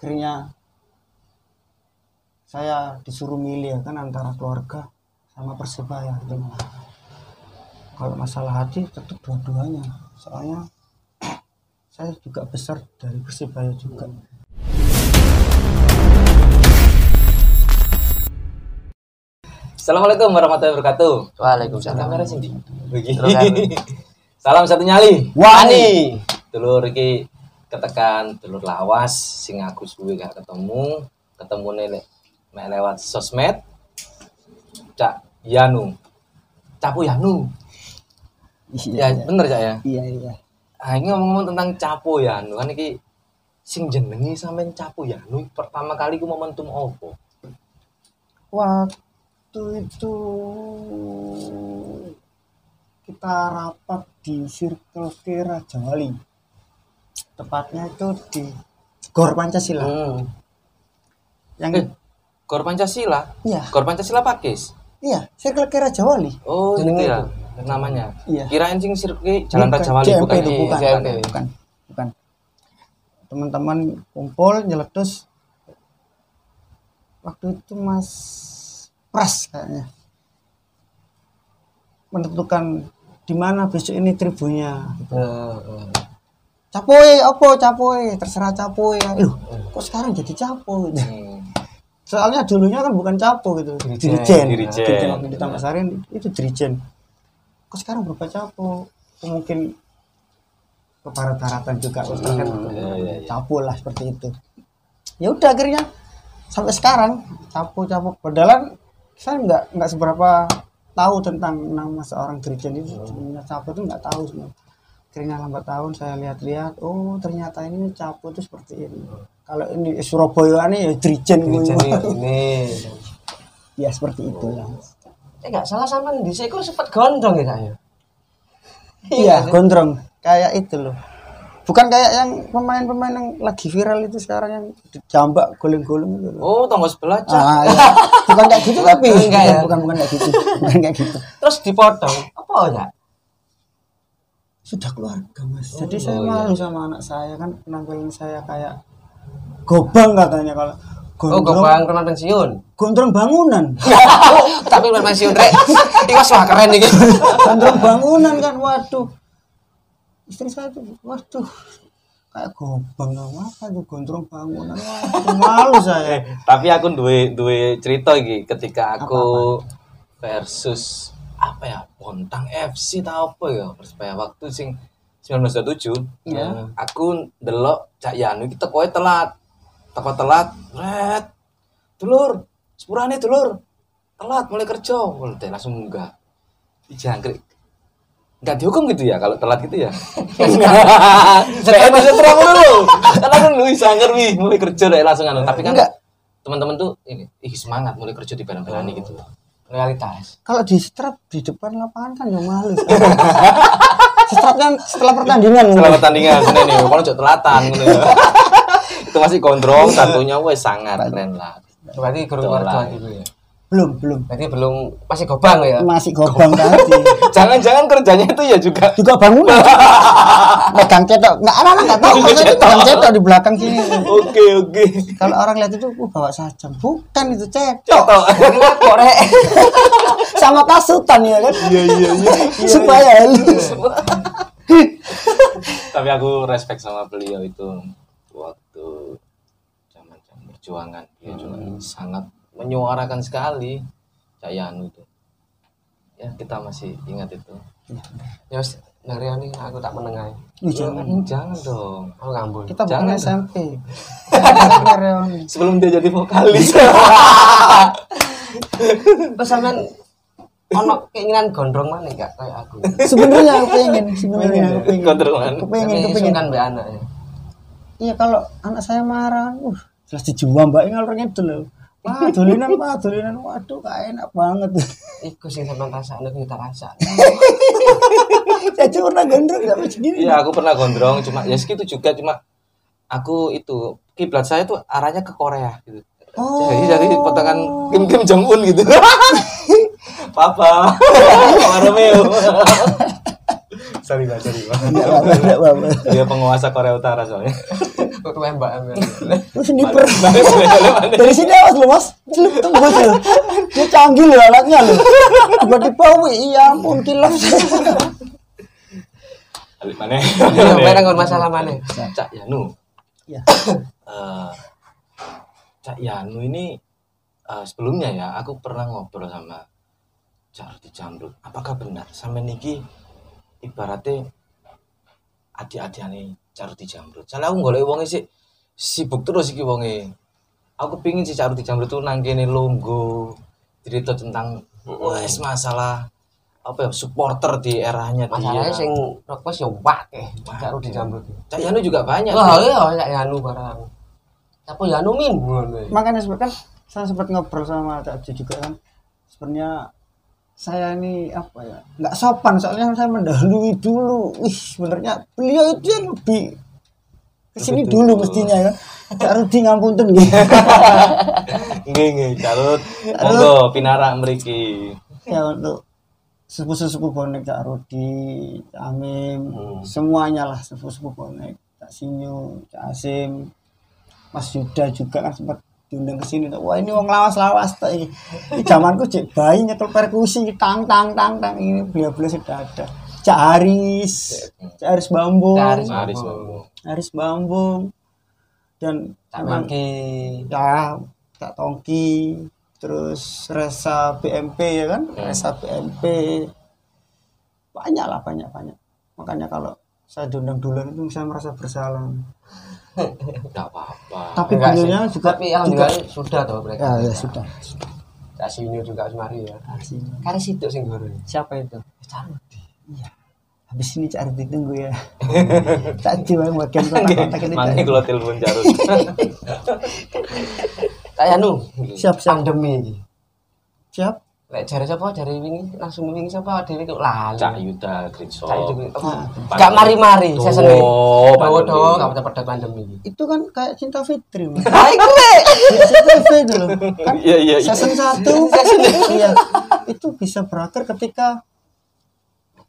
akhirnya saya disuruh milih ya kan antara keluarga sama persebaya gitu. kalau masalah hati tetap dua-duanya soalnya saya juga besar dari persebaya juga Assalamualaikum warahmatullahi wabarakatuh. Waalaikumsalam. Kamera sini. Salam satu nyali. Wani Dulur iki ketekan dulur lawas sing aku suwe gak ketemu, ketemu nek mek lewat sosmed. Cak Yanu. Capu Yanu. iya Ya bener Cak ya. iya iya Ah ini ngomong-ngomong tentang Capu Yanu kan iki sing jenengi sampean Capu Yanu pertama kali ku momentum opo? waktu itu kita rapat di Circle K Raja Wali tepatnya itu di Gor Pancasila Hmm. yang Eh, Gor Pancasila. iya Gor Pancasila Pakis. iya Circle Raja Wali Oh, itu Jenenge ya namanya. iya Kirain sing sirkuit Jalan Bukan, Raja Wali bukan itu ini. bukan, JMP. bukan, bukan, bukan. Teman-teman kumpul nyeletus waktu itu Mas Pras kayaknya menentukan di mana besok ini tribunnya. gitu. Eh, eh. Capoy, apa capoy, terserah capoy. Loh, kok sekarang jadi capo gitu. Hmm. Soalnya dulunya kan bukan capo gitu, Dirijen. dirijen. Waktu di Taman Sari itu dirijen. Kok sekarang berubah capo? Mungkin ke barat-baratan juga sekarang kan iya, iya, iya. capo lah seperti itu. Ya udah akhirnya sampai sekarang capo capo. Padahal saya nggak nggak seberapa tahu tentang nama seorang dirijen itu. Sebenarnya capo itu nggak tahu semua. Akhirnya lambat tahun saya lihat-lihat, oh ternyata ini capo itu seperti ini. Kalau ini Surabaya ini ya dirijen. Dirijen ini, ini. ya seperti itu lah Eh nggak salah sama di sekur sempat gondrong ya kayaknya. iya gondrong kayak itu loh bukan kayak yang pemain-pemain yang lagi viral itu sekarang yang jambak guling-guling itu loh Oh, tonggo sebelah Cak. ah, iya. bukan kayak gitu tapi Enggak ya? bukan bukan kayak gitu bukan kayak gitu Terus dipotong. Apa ya? Sudah keluarga mas. Jadi saya malu sama anak saya. Kan penampilan saya kayak gobang katanya kalau Oh, gondrong. gobang pernah pensiun. gondrong bangunan. Tapi pernah pensiun rek. Iki wis wah keren iki. gondrong bangunan kan waduh. Istri saya tuh waduh. Kayak gobang apa tuh gondrong bangunan. Waduh malu saya. Tapi aku duwe duwe cerita iki ketika aku versus apa ya? Bontang FC ta apa ya? Persebaya waktu sing 1927. Iya. Nah, Aku ndelok Cak Yanu iki tekoe telat. Teko telat, ret. Dulur, sepurane dulur. Telat mulai kerja. Mulai langsung munggah. Dijangkrik. Enggak dihukum gitu ya kalau telat gitu ya. Saya bisa terang dulu. Kan aku lu sangger wih mulai kerja deh langsung anu. Tapi kan Enggak. teman-teman tuh ini ih semangat mulai kerja di barang-barang gitu. Realitas. kalau di strap di depan lapangan kan ya malu strap kan setelah pertandingan Setelah pertandingan ini nih, kalau jauh telatan. Itu masih gondrong, satunya wes sangat keren lah. Berarti keluarga itu ya. Belum belum. Berarti belum masih gobang ya. masih gobang tadi. Jangan-jangan kerjanya itu ya juga? Juga bangunan. Megang cetok. Nggak anak-anak nggak tahu. Itu megang cetok di belakang sini. Oke oke. kalau orang lihat itu uh, bawa sajam. Bukan itu cetok. Cetok. Kok rek? sama kasutan ya kan? Iya iya iya. supaya halus. Tapi aku respect sama beliau itu waktu zaman zaman perjuangan. Dia juga sangat menyuarakan sekali Cak Yanu itu. Ya kita masih ingat itu. Ya wis dari ini aku tak menengah. Ih, jangan. Jangan, dong. Aku ngambul. kita bukan Jangan. SMP Sebelum dia jadi vokalis. Sampean ono keinginan gondrong mana enggak kayak aku. sebenarnya aku pengen sebenarnya aku pengen Kontrolan. aku pengen aku pengen kan mbak anak ya. iya kalau anak saya marah uh jelas dijual mbak ngalor ngidul loh Wah, dolinan, Pak, dolinan. Waduh, gak enak banget. Iku sing sampean rasakno kita rasa. Saya cuma pernah gondrong sampai segini. Iya, aku pernah gondrong cuma ya segitu juga cuma aku itu kiblat saya tuh arahnya ke Korea gitu. Oh. Jadi jadi potongan Kim Kim Jong Un gitu. Papa, Papa Romeo. sorry pak, sorry pak. Dia penguasa Korea Utara soalnya. Kok tembak Terus sniper. Dari sini awas loh mas. Celup tembus loh. Dia canggih loh alatnya loh. Tiba-tiba wih, iya ampun kilaf. Balik mana? Iya, barang kon masalah mana? Cak Yanu. Ya. Eh, Cak Yanu ini eh, sebelumnya ya aku pernah ngobrol sama Cak Rudi Jamrut. Apakah benar sampai niki ibaratnya adik-adikane Cak Rudi Jamrut. Soalnya aku golek wonge sih sibuk terus iki wonge. Aku pingin si Cak Rudi Jamrut tuh nang kene longgo cerita tentang wes masalah apa ya supporter di eranya Masalahnya dia. sing request ya wake. Cak Rudi Jamrut. Cak Yanu juga banyak. Wah, iya Cak Yanu barang. Apa Yanu min? Makanya sebenarnya kan saya sempat ngobrol sama Cak Ji juga kan. Sebenarnya saya ini apa ya? Nggak sopan soalnya saya mendahului dulu. Wih sebenarnya beliau itu yang lebih ke sini Lebih dulu mestinya kan Cak Rudi ngapunten gitu Nggih nggih, Carut. Monggo pinarak mriki. ya untuk sepupu-sepupu bonek Cak Rudi, Cak Amim, Hmm. semuanya lah sepupu-sepupu bonek, Cak Sinyu, Cak Asim, Mas Yuda juga kan sempat diundang ke sini. Wah ini wong lawas-lawas tak ini. Ini zamanku cek bayi nyekel perkusi tang tang tang tang ini beliau-beliau sudah ada. Cak Aris, Cak Aris Bambung, Cak Aris Bambung. Aris Bambung, dan Cak memang- Mangki. ya Tongki terus Resa BMP ya kan Hmm. Resa BMP banyak lah banyak banyak makanya kalau saya diundang duluan itu saya merasa bersalah Enggak apa-apa. Tapi Enggak sih. juga Tapi alhamdulillah sudah toh mereka. ya, ya sudah Cak Sinyo juga semari ya. Kare situ sing goreng. siapa itu Cak Rudi. iya habis ini cari ditunggu ya tak jiwa yang bagian kontak-kontak ini Cak. kalau telepon Carut. Cak Yanu. siap siap Pandemi iki. siap Lek jare sapa jare wingi langsung wingi sapa dhewe kok lali. Cak Yuda Gritso. Cak Yuda. Nah, Gak mari-mari sesene. pandemi. Dawa-dawa gak pada pada pandemi iki. itu kan kayak cinta fitri. Ah iku lek. Cinta fitri loh kan Iya iya iya. season satu iya itu bisa berakhir ketika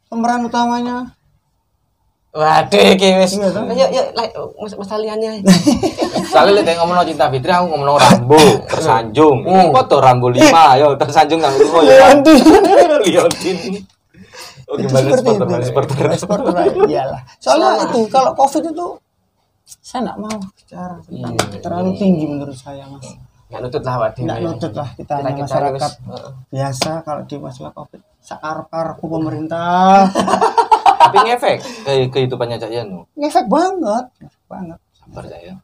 pemeran utamanya Waduh iki wis. Iya? Yuk yuk lek mas mas lihat ngomong cinta Fitri, aku ngomong Rambo, tersanjung. Hmm. Foto Rambo 5, yo tersanjung nang lu. Leontin. Leontin. Oh, itu gimana seperti supporter? itu Supporter. Supporter, iyalah soalnya itu kalau covid itu saya nggak mau bicara tentang Iya, terlalu tinggi menurut saya mas Nggak nutut lah dhewe. nggak nutut lah kita hanya masyarakat biasa kalau di masalah covid sekarep-karepku pemerintah Tapi ngefek ke kehidupannya Cak Yanu. ngefek banget ngefek banget. Sabar Cak ya.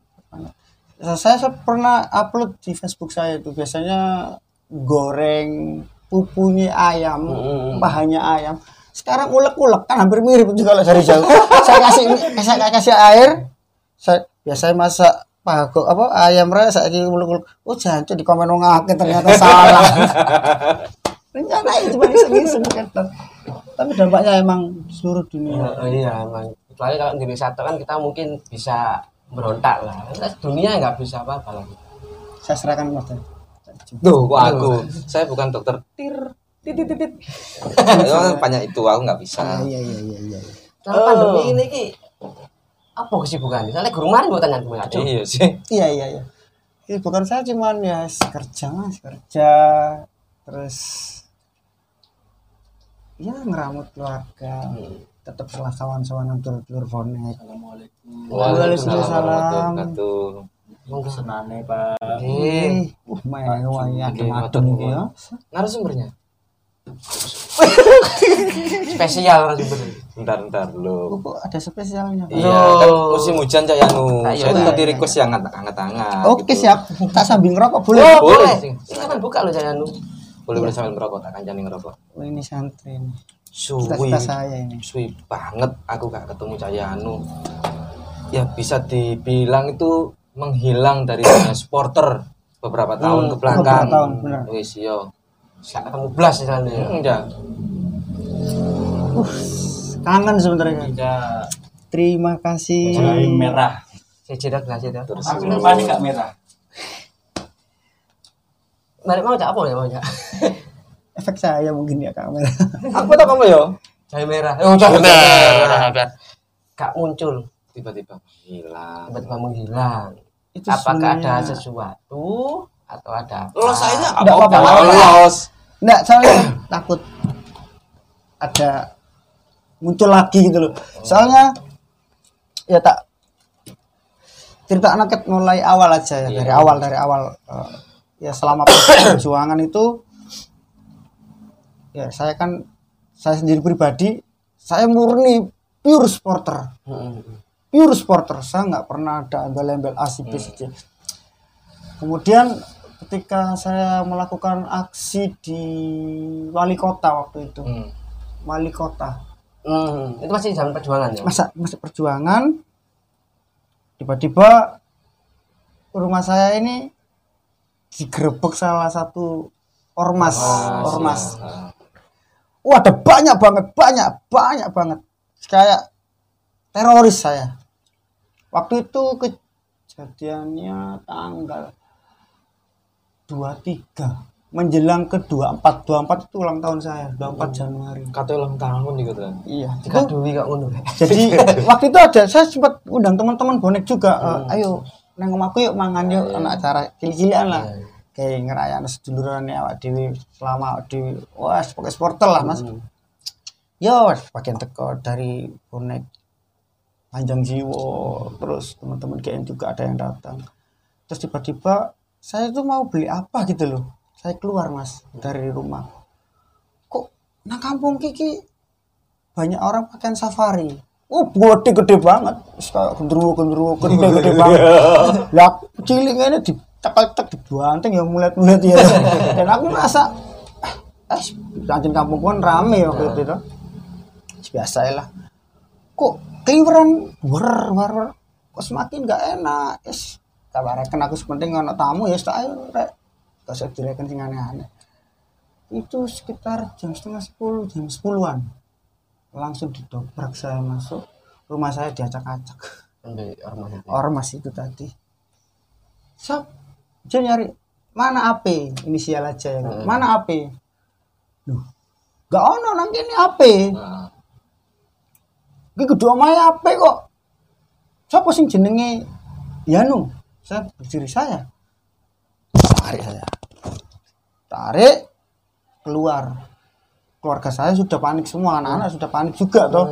saya, saya pernah upload di Facebook saya itu. Biasanya goreng pupunya ayam Mm-mm. bahannya ayam. Sekarang ulek-ulek kan hampir mirip juga kalau dari jauh. Saya kasih saya kasih air. Saya biasanya masak pagok apa ayam raya saya ulek-ulek. Oh jangan di komen wong akeh ternyata salah rencana itu cuma iseng-iseng kan tapi dampaknya emang seluruh dunia Heeh, Iya, emang. Kecuali kalau di Indonesia kan kita mungkin bisa berontak lah. Kita dunia nggak bisa apa-apa lagi. saya serahkan mas Tuh, kok aku. Saya bukan dokter tir. Titit titit. Ya, banyak itu aku nggak bisa. Ah, iya iya iya iya Kalau pandemi ini ki apa kesibukannya? Soalnya guru mari mau tanya gimana? Iya sih. iya iya iya ini bukan saya cuman ya kerja mas kerja terus ya ngeramut keluarga tetap setelah kawan-kawan dulur-dulur bonek Waalaikumsalam warahmatullahi wabarakatuh. Monggo. senane pak eh uh mewah ya iki ya Narasumbernya. Spesial kan sebenarnya. Bentar bentar Oh, lo. kok ada spesialnya Pak? Iya, kan musim hujan Cak Yanu. Ayo, Saya Pak. tadi request yang hangat-hangat. oke gitu. siap tak sambil ngerokok boleh Oh, Boleh. boleh. Ini kan buka loh Jayanu. Boleh boleh sambil merokok, tak kancani ngerokok. oh, ini santri ini Suwi, saya ini suwi banget aku gak ketemu Cak Yanu. Ya bisa dibilang itu menghilang dari dunia supporter beberapa tahun ke belakang. beberapa tahun, bener. Wis yo. Gak ketemu belas ya. Hmm, ya. kangen sebenarnya kita terima kasih merah Saya jedak lah jedak. Terus aku depannya nggak merah Mari mau cak apa ya mau cak? efek saya mungkin ya kamera Apa tak kamu yo? Cahaya merah. Oh cahaya merah. Gak muncul. tiba-tiba hilang tiba-tiba menghilang itu apakah ada sebenarnya- sesuatu atau ada apa? los aja nggak Nggak apa-apa los Enggak, soalnya takut ada muncul lagi gitu loh. Soalnya ya tak cerita anak mulai awal aja ya, dari Iya. awal dari awal Eh, ya selama perjuangan itu ya saya kan saya sendiri pribadi saya murni pure supporter. Pure supporter. Saya nggak pernah ada embel-embel A si B si C. kemudian ketika saya melakukan aksi di wali kota waktu itu. Hmm. wali kota. Hmm, itu masih zaman perjuangan ya? Masa masa perjuangan. Tiba-tiba rumah saya ini digerebek salah satu ormas ormas. Ah. Wah, ada banyak banget, banyak, banyak banget. Kayak teroris saya. Waktu itu kejadiannya tanggal 23 menjelang ke 24 24 itu ulang tahun saya 24 Januari. Kata ulang tahun gitu kan iya Jika itu kok ngono. Jadi waktu itu ada saya sempat undang teman-teman bonek juga eh, ayo neng omahku yuk mangan yuk anak acara cilik-cilikan lah. Kayak ngerayain seduluran ya awak selama awak dewi wah pakai sporter lah mas. Yo bagian teko dari bonek panjang jiwo terus teman-teman GN juga ada yang datang. Terus tiba-tiba saya tuh mau beli apa? gitu loh. Saya keluar mas dari rumah. Kok nah kampung kiki banyak orang pakaian safari oh gede gede banget. Kayak gendruwo gendruwo gede gede banget. Lah cilik ini di tak dibanting ya mulet mulet ya. Dan aku merasa eh kantin kampung pun rame waktu itu biasa lah kok keliweran? Wer wer kok semakin gak enak? Es kabarkan aku sepenting ono tamu ya tak ayo rek. Gak usah sing aneh-aneh. Itu sekitar jam setengah sepuluh jam sepuluhan langsung didobrak saya masuk rumah saya diacak-acak ormas itu. ormas itu tadi sob dia nyari mana AP inisial aja ya Hmm. mana AP Duh, gak ono nang kene AP Nah, Iki kudu omahe AP kok. Siapa sing jenenge Yanu? Saya berdiri saya. Tarik saya. Tarik keluar. Keluarga saya sudah panik semua, anak-anak sudah panik juga toh.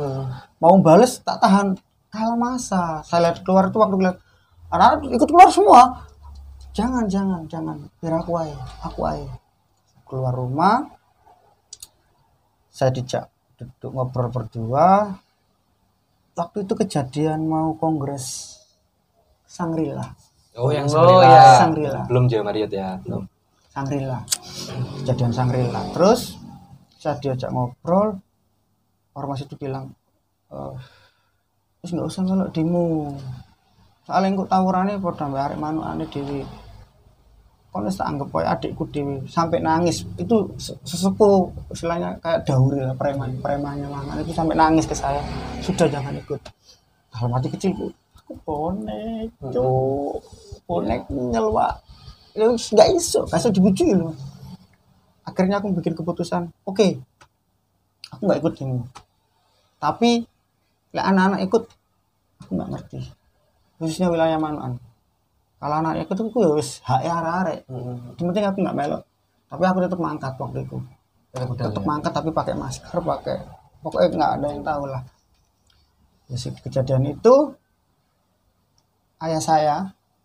Mau bales tak tahan. Kalah masa. Saya lihat keluar itu waktu lihat anak-anak ikut keluar semua. Jangan, jangan, jangan. Biar aku aja, aku aja. Keluar rumah. Saya dijak duduk ngobrol berdua, waktu itu kejadian mau kongres Sangrila oh yang Oh, Sangrila. iya. Sangrila belum Jawa Marriott ya belum Sangrila kejadian Sangrila terus saya diajak ngobrol ormas itu bilang "Eh, terus nggak usah kalau demo. Soalnya kok tawurannya pada mbak manu aneh dewi wis tak anggap kayak adikku dewi sampai nangis. Itu se- sesepuh istilahnya kayak dauri lah preman premannya mangan. Itu sampai nangis ke saya. Sudah jangan ikut. Dalam hati kecilku aku bonek cuk. Bonek nyelwa ya nggak iso kasih dibujuki loh akhirnya aku bikin keputusan oke aku nggak ikut demo tapi lah anak-anak ikut aku nggak ngerti. Khususnya wilayah manuan. Kalau anak ikut aku ya wis hak arek-arek. Yang penting aku nggak melok. Tapi aku tetap mangkat waktu itu. Tetap mangkat tapi pakai masker pakai pokoknya nggak ada yang tahu lah. Ya, kejadian itu ayah saya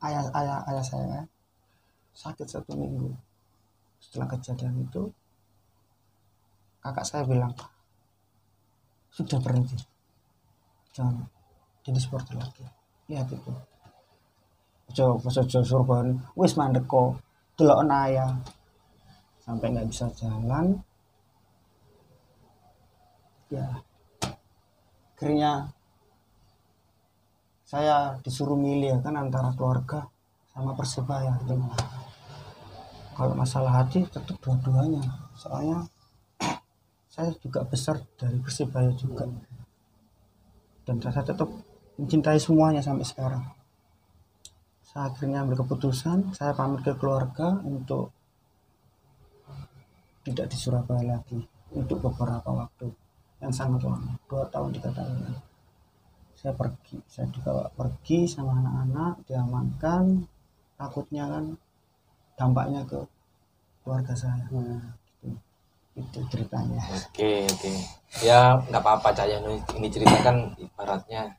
ayah ayah ayah saya sakit satu minggu setelah kejadian itu kakak saya bilang sudah berhenti. Jangan jadi supporter lagi. Lihat itu ojo ojo surban wis mandek kok. Delok naya sampai nggak bisa jalan. Ya. Akhirnya saya disuruh milih ya kan antara keluarga sama persebaya gitu. Kalau masalah hati tetap dua-duanya. Soalnya saya juga besar dari persebaya juga. Dan saya tetap mencintai semuanya sampai sekarang. Saya akhirnya ambil keputusan saya pamit ke keluarga untuk tidak di Surabaya lagi. Untuk beberapa waktu yang sangat lama dua tahun tiga tahun. Saya pergi saya dibawa pergi sama anak-anak diamankan takutnya kan dampaknya ke keluarga saya Gitu. itu ceritanya Oke oke. Ya nggak apa-apa Cak Yanu. Ini cerita kan ibaratnya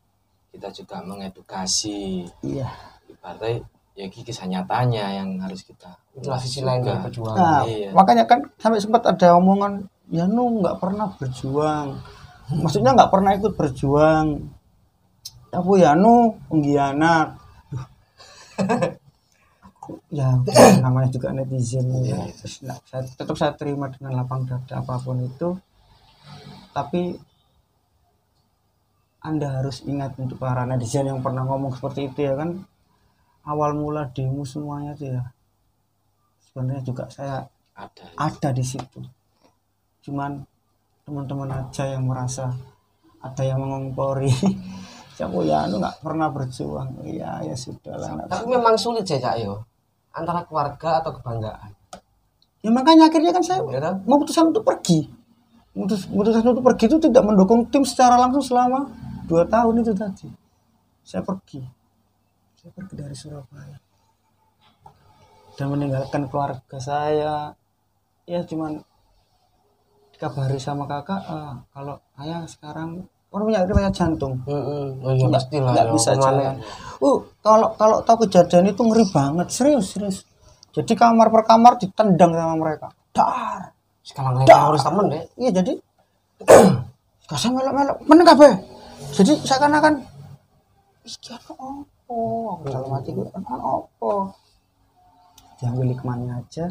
kita juga mengedukasi. iya Ibaratnya ya ini kisah nyatanya yang harus kita itulah ulas sisi lain perjuangan Nah, Iya. makanya kan sampai sempat ada omongan, ya nu nggak pernah berjuang. Maksudnya nggak pernah ikut berjuang. Aku ya nu pengkhianat. Ya namanya juga netizen ya. Terus, nah, saya, tetap saya terima dengan lapang dada apa pun itu. Tapi anda harus ingat untuk para netizen yang pernah ngomong seperti itu ya kan awal mula demo semuanya itu ya sebenarnya juga saya Ada. ada di situ. Cuman teman-teman aja yang merasa ada yang mengompori. Siapa ya lu nggak pernah berjuang. Iya ya sudah lah. tapi memang sulit ya cak yo antara keluarga atau kebanggaan Ya makanya akhirnya kan saya ya kan memutuskan untuk pergi. Memutuskan untuk pergi itu tidak mendukung tim secara langsung selama dua tahun itu tadi. Saya pergi. Saya pergi dari Surabaya. Dan meninggalkan keluarga saya. Ya cuman dikabari sama kakak ah, kalau ayah sekarang orang punya riwayat jantung Mm-mm. oh iya nggak pastilah nggak ya. bisa jalan. Uh, kalau kalau tahu kejadian itu ngeri banget, serius serius. Jadi kamar per kamar ditendang sama mereka. Dar. sekarang lagi harus temen deh Iya jadi kasih melok-melok meneng kabeh. Jadi seakan-akan iki apa opo? Dalam hati gue apa opo? Diambil hikmahnya aja.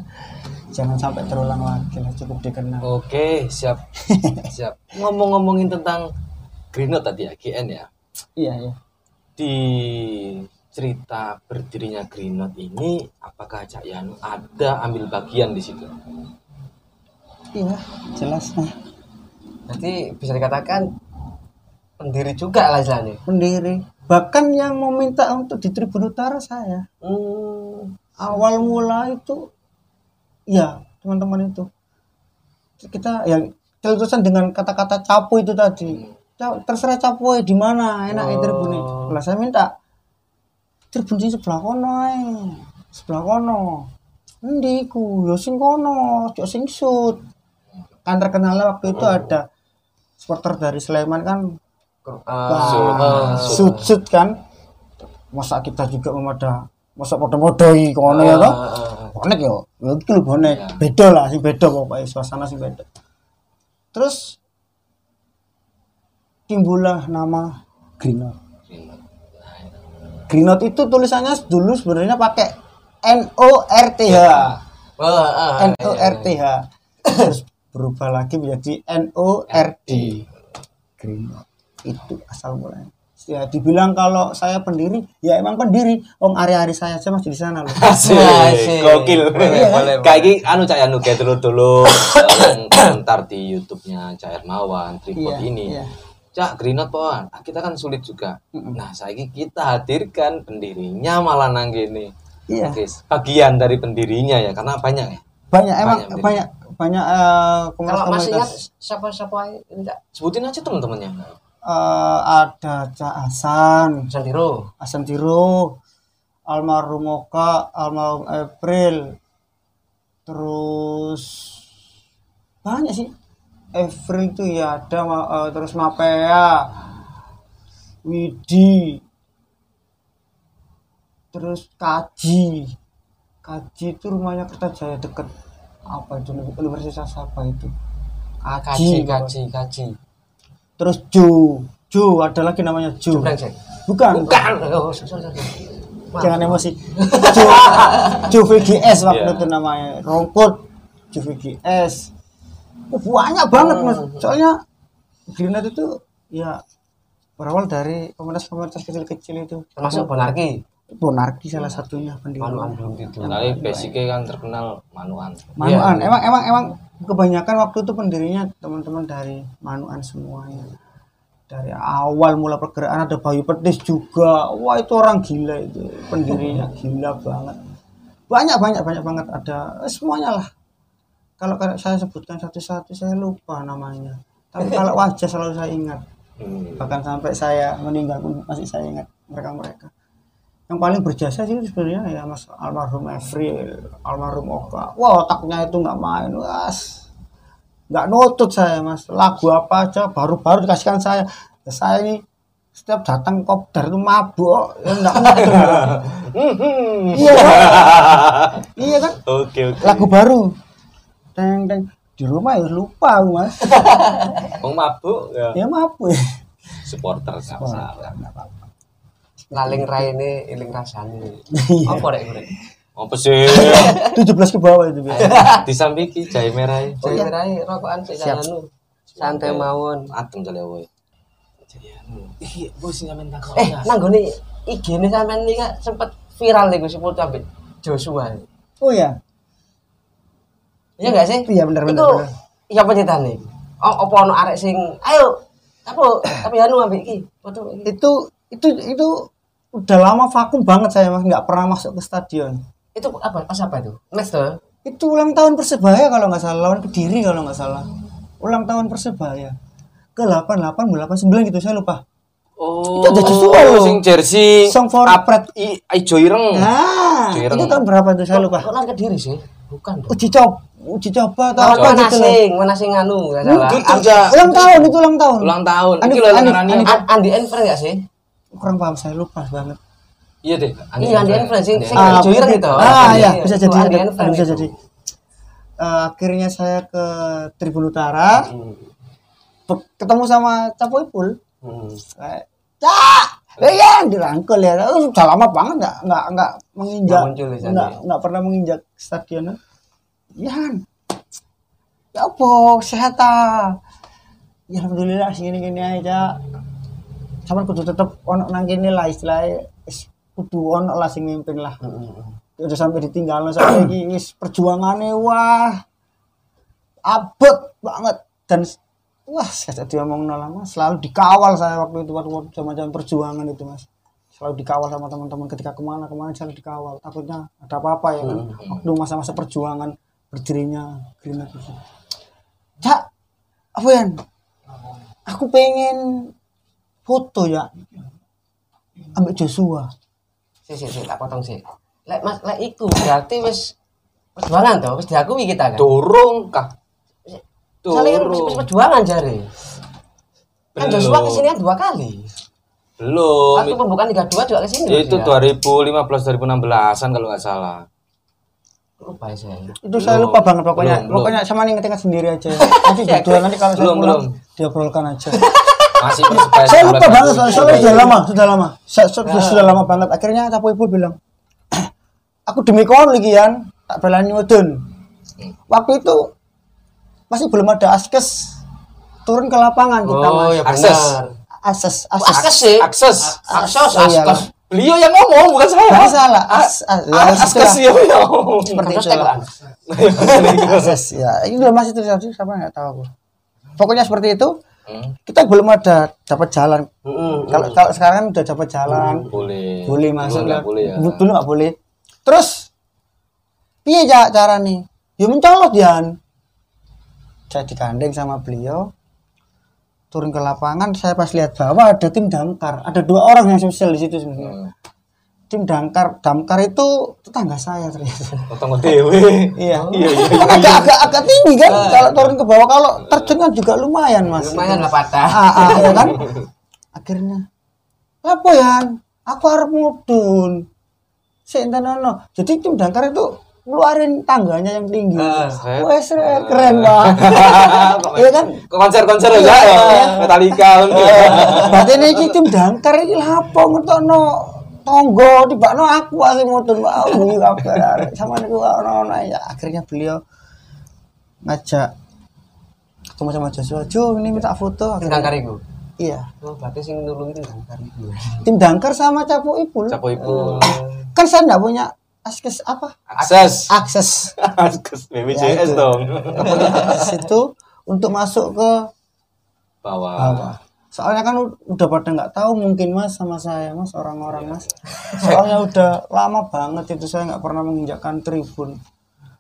Jangan sampai terulang lagi lah cukup dikenal. Oke siap siap. Ngomong-ngomongin tentang Green Note tadi ya GN ya. Iya iya. Di cerita berdirinya Green Note ini apakah Cak Yanu ada ambil bagian di situ? Iya, jelas nah. jadi bisa dikatakan pendiri juga lah istilahnya Pendiri. Bahkan yang meminta untuk di Tribun Utara saya. hmm. awal mula itu ya teman-teman itu kita ya terusan dengan kata-kata capu itu tadi Ca- terserah capu di mana? Enak Oh. tribun itu lah saya minta tribun di sebelah kono ae. sebelah kono. Endi ku yo sing kono ojo sing sud. Kan terkenalnya waktu itu ada supporter dari Sleman kan. Ah, sud sud. kan. Masa kita juga memada masa podo-podoi kono ya toh? ah, ah. bonek yo ya iki lho bonek. Beda lah sing beda pokoknya suasana sing beda. Terus timbullah nama Green Note Green Note. Green Note itu tulisannya dulu sebenarnya pakai N O R T H. Ah, ah, N O R T H. Terus berubah lagi menjadi N O R D. Green Note itu asal mulanya. Ya dibilang kalau saya pendiri ya emang pendiri. Om hari-hari saya aja masih di sana loh. Asik, Asik. gokil. Boleh, boleh, Kayak gini, anu Cak Yanu kayak dulu dulu yang komentar di YouTube-nya Cak Hermawan, Iya, tripod ini. Cak, Green Note pohon. Kita kan sulit juga. Nah, saya kita hadirkan pendirinya malah nang gini. iya Oke, bagian dari pendirinya ya, karena banyak ya. banyak emang Banyak, banyak banyak, eh, kalau masih ingat komunitas siapa siapa ini Cak? Sebutin aja teman-temannya. Eh, ada Cak Hasan Santiro Hasan Tiro almarhum Oka almarhum April terus banyak sih April itu ya ada eh, terus Mapea Widi terus Kaji. Kaji itu rumahnya Kertajaya deket. Apa itu? Universitas apa itu? Kaji kaji kaji terus Jo Jo ada lagi namanya Jo brengsek. Bukan. Bukan. Oh, sorry, sorry. Maaf. jangan emosi. Jo, Jo VGS waktu Iya. itu namanya. Rongkut Jo VGS Oh, banyak banget mas. Soalnya Greenlight itu ya berawal dari komunitas-komunitas kecil-kecil itu. Termasuk bonarki? Bonarki salah satunya pendiri manuan belum gitu Tapi basicnya kan terkenal Manuan. Manuan. Iya. emang emang emang kebanyakan waktu itu pendirinya teman-teman dari Manuan semuanya dari awal mula pergerakan ada Bayu Petis juga. Wah itu orang gila itu pendirinya. Gila banget. Banyak banyak banyak banget ada. Semuanya lah kalau saya sebutkan satu-satu saya lupa namanya. Tapi kalau wajah selalu saya ingat. Hmm. bahkan sampai saya meninggal pun masih saya ingat mereka mereka yang paling berjasa sih sebenarnya ya mas almarhum Efril almarhum Oka. Wah otaknya itu nggak main was nggak nutut saya mas. Lagu apa aja baru-baru dikasihkan saya. Ya, saya ini setiap datang kopdar itu mabuk. Ya nggak ngerti iya kan? iya kan? Oke oke. lagu baru teng teng di rumah ya lupa aku, mas Mau mabuk ya. ya mabuk ya Supporter nggak salah. laling raine iling rasane Iya. apa rek rek Apa sih? 17 ke bawah itu biasa Di samping ki jahe merah. ya. Jadi rai rokokan sik Siap. anu. Santai mawon. Adem jale woy. Jadi anu. Iya, bos ngamen tak Eh, nang gone IG ne sampean iki sempet viral niku si foto ambek Joshua. oh ya Iya enggak sih? Iya, bener, bener, Itu iya pencetane. Oh, apa ono arek sing ayo apa tapi anu ambek iki itu itu itu udah lama vakum banget saya mas nggak pernah masuk ke stadion Itu apa? Pas apa itu? Match tuh. itu ulang tahun persebaya kalau nggak salah lawan kediri kalau nggak salah ulang tahun persebaya ke 88 89 gitu saya lupa Oh, Itu ada Joshua loh. Sing jersey Song for ap- Fred. i ijo ireng. nah itu tahun berapa tuh saya lupa Kok lan kediri sih? Bukan. dong. uji coba uji coba atau apa gitu loh sing, mana sing anu enggak salah. Ja ulang tahun itu ulang tahun ulang tahun. Andi- Iki lho Andi- ngarani Andi- Enfer enggak sih? kurang paham saya lupa banget Iya deh. Iya, Andi Enfer sing sing Ah, ijo ireng itu. ah Iya, ya bisa jadi bisa itu. jadi Eh, akhirnya saya ke Tribun Utara Hmm. ketemu sama Capo Ipul Hmm. kayak cak ya dirangkul ya. Oh, sudah lama banget nggak nggak nggak menginjak. Nggak ya? nggak pernah menginjak stadion. Ya ya apa sehat ah ya alhamdulillah segini gini aja. Sama kudu tetep ono nang kene lah istilahnya. Wis kudu ono lah sing mimpin lah. Hmm. udah sampai ditinggal sampai iki wis perjuangannya wah. Abot banget. Dan wah saya jadi ngomong lama selalu dikawal saya waktu itu waktu waktu zaman-zaman perjuangan itu mas. Selalu dikawal sama teman-teman ketika ke mana ke mana selalu dikawal. Takutnya ada apa-apa ya kan waktu masa-masa perjuangan berdirinya Green itu. Cak apa ya aku pengen foto ya ambil Joshua. Si si si tak potong sih. Lek Mas lek iku berarti wis perjuangan toh, wis diakui kita kan. Durung kah? Wis wis perjuangan jare. Kan Belum. Joshua ke sini kan dua kali. Belum. Waktu pembukaan Liga 2 juga ke sini. Itu 2015 2016-an kalau nggak salah. Lupa ya saya. itu saya Belum. lupa banget pokoknya Belum, belum. pokoknya sama nih ingat sendiri aja nanti jadwal nanti kalau saya Belum, pulang belum. diobrolkan aja Masih saya 19 lupa banget soalnya, soalnya sudah lama Iya. sudah lama Saya- sudah, sudah lama banget akhirnya tapu ibu bilang aku demi kon lagi tak belani udun waktu itu masih belum ada askes turun ke lapangan kita Oh mas ya Akses. benar. akses Oh, akses Akses sih. Akses. Akses, iya, akses. Beliau yang ngomong bukan saya. Tapi salah as, as, ya, Akses ya. seperti Terus itu akses ya ini belum masih terjadi siapa nggak tahu aku pokoknya seperti itu Hmm, kita belum ada dapat jalan Heeh. kalau kalau sekarang kan udah dapat jalan Boleh. boleh masuk lah. boleh ya. dulu nggak boleh terus piye cara nih ya mencolot Yan saya digandeng sama beliau. Turun ke lapangan saya pas lihat bawah ada tim damkar. Ada dua orang yang sosial di situ sebenarnya. Hmm. tim damkar damkar itu tetangga saya ternyata. Potong dewe. iya. Iya, iya, iya. agak agak agak tinggi kan? Kalau turun ke bawah kalau terjun kan juga lumayan mas. Lumayan lah patah. ah, ah, ya kan? Akhirnya apa ya aku harus mudun. Sentenono jadi tim damkar itu ngeluarin tangganya yang tinggi Ah, set. wes keren banget iya kan Ke konser-konser aja ya. Metallica. berarti ini iki tim damkar ini lapo ngetokno tonggo tibakno aku asing mudun wah bunyi kabeh arek. sama niku ono-ono ya akhirnya beliau ngajak ketemu sama Joshua Jo ini minta foto akhirnya Dangkar iku. iya Oh, berarti sing nulungi tim Dangkar iku. tim damkar sama Capo Ipul Capo Ibu. kan saya nggak punya akses apa? Akses. akses. Akses Ya, BPJS itu. dong. akses itu untuk masuk ke Bawah. bawah. Soalnya kan udah pada nggak tahu mungkin mas sama saya mas orang-orang mas. Soalnya udah lama banget itu saya nggak pernah menginjakkan tribun.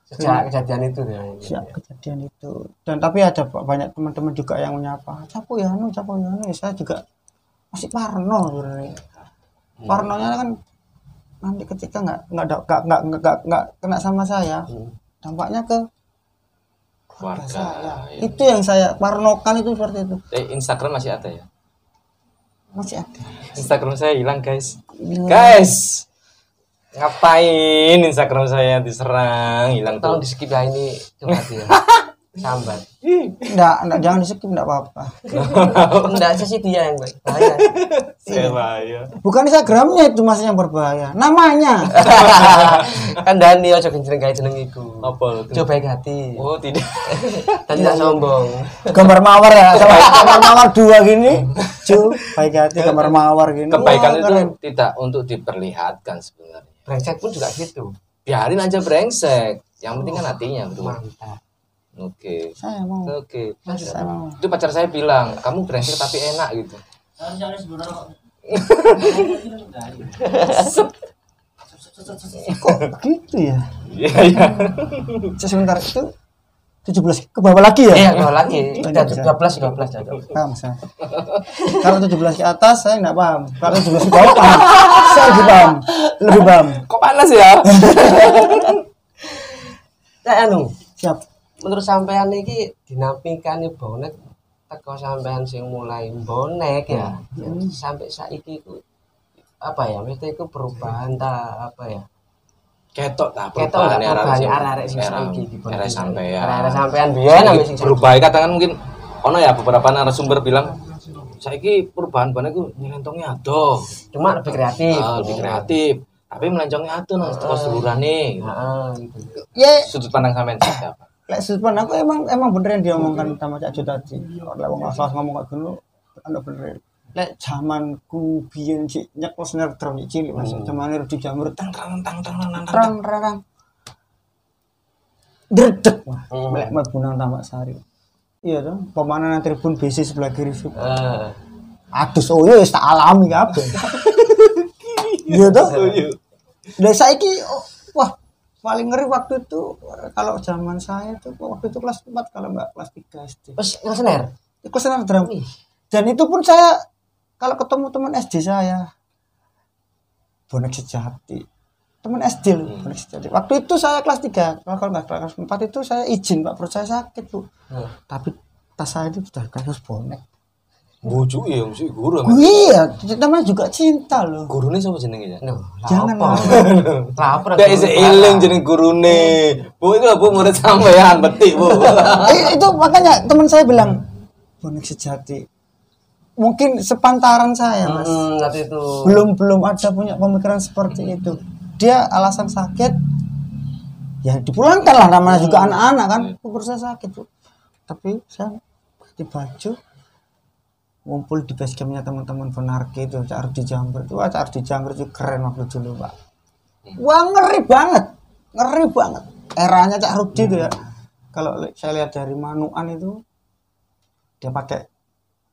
Sejak kejadian itu ya siap kejadian itu. Dan tapi ada ba- banyak teman-teman juga yang menyapa capo ya nu capo ya nu saya juga masih parno sebenarnya. Parnonya kan nanti ketika nggak nggak nggak nggak nggak nggak- nggak kena sama saya Hmm. dampaknya ke Keluarga. saya ya. itu yang saya parnokan itu seperti itu Eh, Instagram masih ada ya? masih ada Instagram saya hilang guys. Guys, ngapain Instagram saya diserang hilang tolong tuh? di skip ya ini coba ya sambat. Enggak enggak jangan di skip enggak apa-apa. Enggak sih dia yang baik bahaya. Saya bahaya. bukan Instagramnya itu mas yang berbahaya. Namanya. Kan Dani ojo genjreng gawe jeneng iku. Apa itu? coba baik hati. Oh tidak. dan tidak sombong. Gambar mawar ya sama gambar mawar dua gini. Cu baik hati gambar mawar gini. Kebaikan Wah, itu keren. tidak untuk diperlihatkan sebenarnya. brengsek pun juga gitu. Biarin aja brengsek. Yang penting kan hatinya, bro. mantap Oke. saya mau. Oke. saya mau. Itu pacar saya bilang, kamu brengsek tapi enak gitu. kok gitu ya? Iya, iya. sebentar itu 17 ke bawah lagi ya? Iya kalau lagi. Oh, udah iya. 12 12 cocok paham saya. Kalau 17 ke atas saya nggak paham. Kalau 17 ke bawah paham. Saya lebih paham. Lebih paham. Kok panas ya? nah anu. Siap menurut sampean iki dinamikane bonek teko sampean sing mulai bonek ya. Hmm. sampai saiki ku apa ya mesti itu perubahan ta apa ya? Ketok tak ketok perubahan arek-arek sing era- saiki di era sampean. era sampean biyen ambek sing berubah katakan mungkin ono ya beberapa narasumber bilang saiki perubahan banyak itu nyelentongnya adoh. Cuma lebih kreatif. Ah, lebih kreatif. Tapi melencongnya adoh nang teko sedulurane Heeh, gitu. ya sudut pandang sampean seperti apa lek pandang aku emang emang bener yang diomongkan sama Cak Jo tadi. Lek wong asal ngomong kayak gini anda bener lek zamanku biyen sik nyekol sinetron cik cilik mas. Zaman Rudi Jamur tang tang tang tang tang tang tang. Dredeg. Hmm. lek mlebu nang Tamak Sari. Iya dong pemanan tribun BC sebelah kiri sub Eh, adus oh ya tak alami kabeh. Iya toh. Lah saiki oh, paling ngeri waktu itu kalau zaman saya tuh waktu itu kelas 4 kalau enggak kelas 3 SD. terus ngesener Ikut senang drum. Dan itu pun saya kalau ketemu teman SD saya bonek sejati. Teman SD loh, bonek sejati. Waktu itu saya kelas 3, kalau enggak kelas 4 itu saya izin Pak perut saya sakit, Bu. Hmm. Tapi tas saya itu sudah kasus bonek. Bucu ya mesti guru Oh, iya, namanya juga cinta loh. gurune sapa jenenge ya Loh, Jangan lah. Apa? Gak isi iling jeneng gurune. Bu itu Bu murid sampean betik, Bu. Eh, itu makanya teman saya bilang bonek sejati. Mungkin sepantaran saya mas. Hmm, nanti itu. belum belum ada punya pemikiran seperti itu. Dia alasan sakit ya dipulangkan lah. Namanya juga anak-anak kan. Umur saya sakit bu. Tapi saya ganti baju ngumpul di base campnya teman-teman penarki itu Cak Ardi Jambret. Itu wah Cak Ardi Jambret itu keren waktu dulu pak. Wah ngeri banget. Ngeri banget. Eranya Cak Rudi itu ya. Kalau saya lihat dari manuan itu dia pakai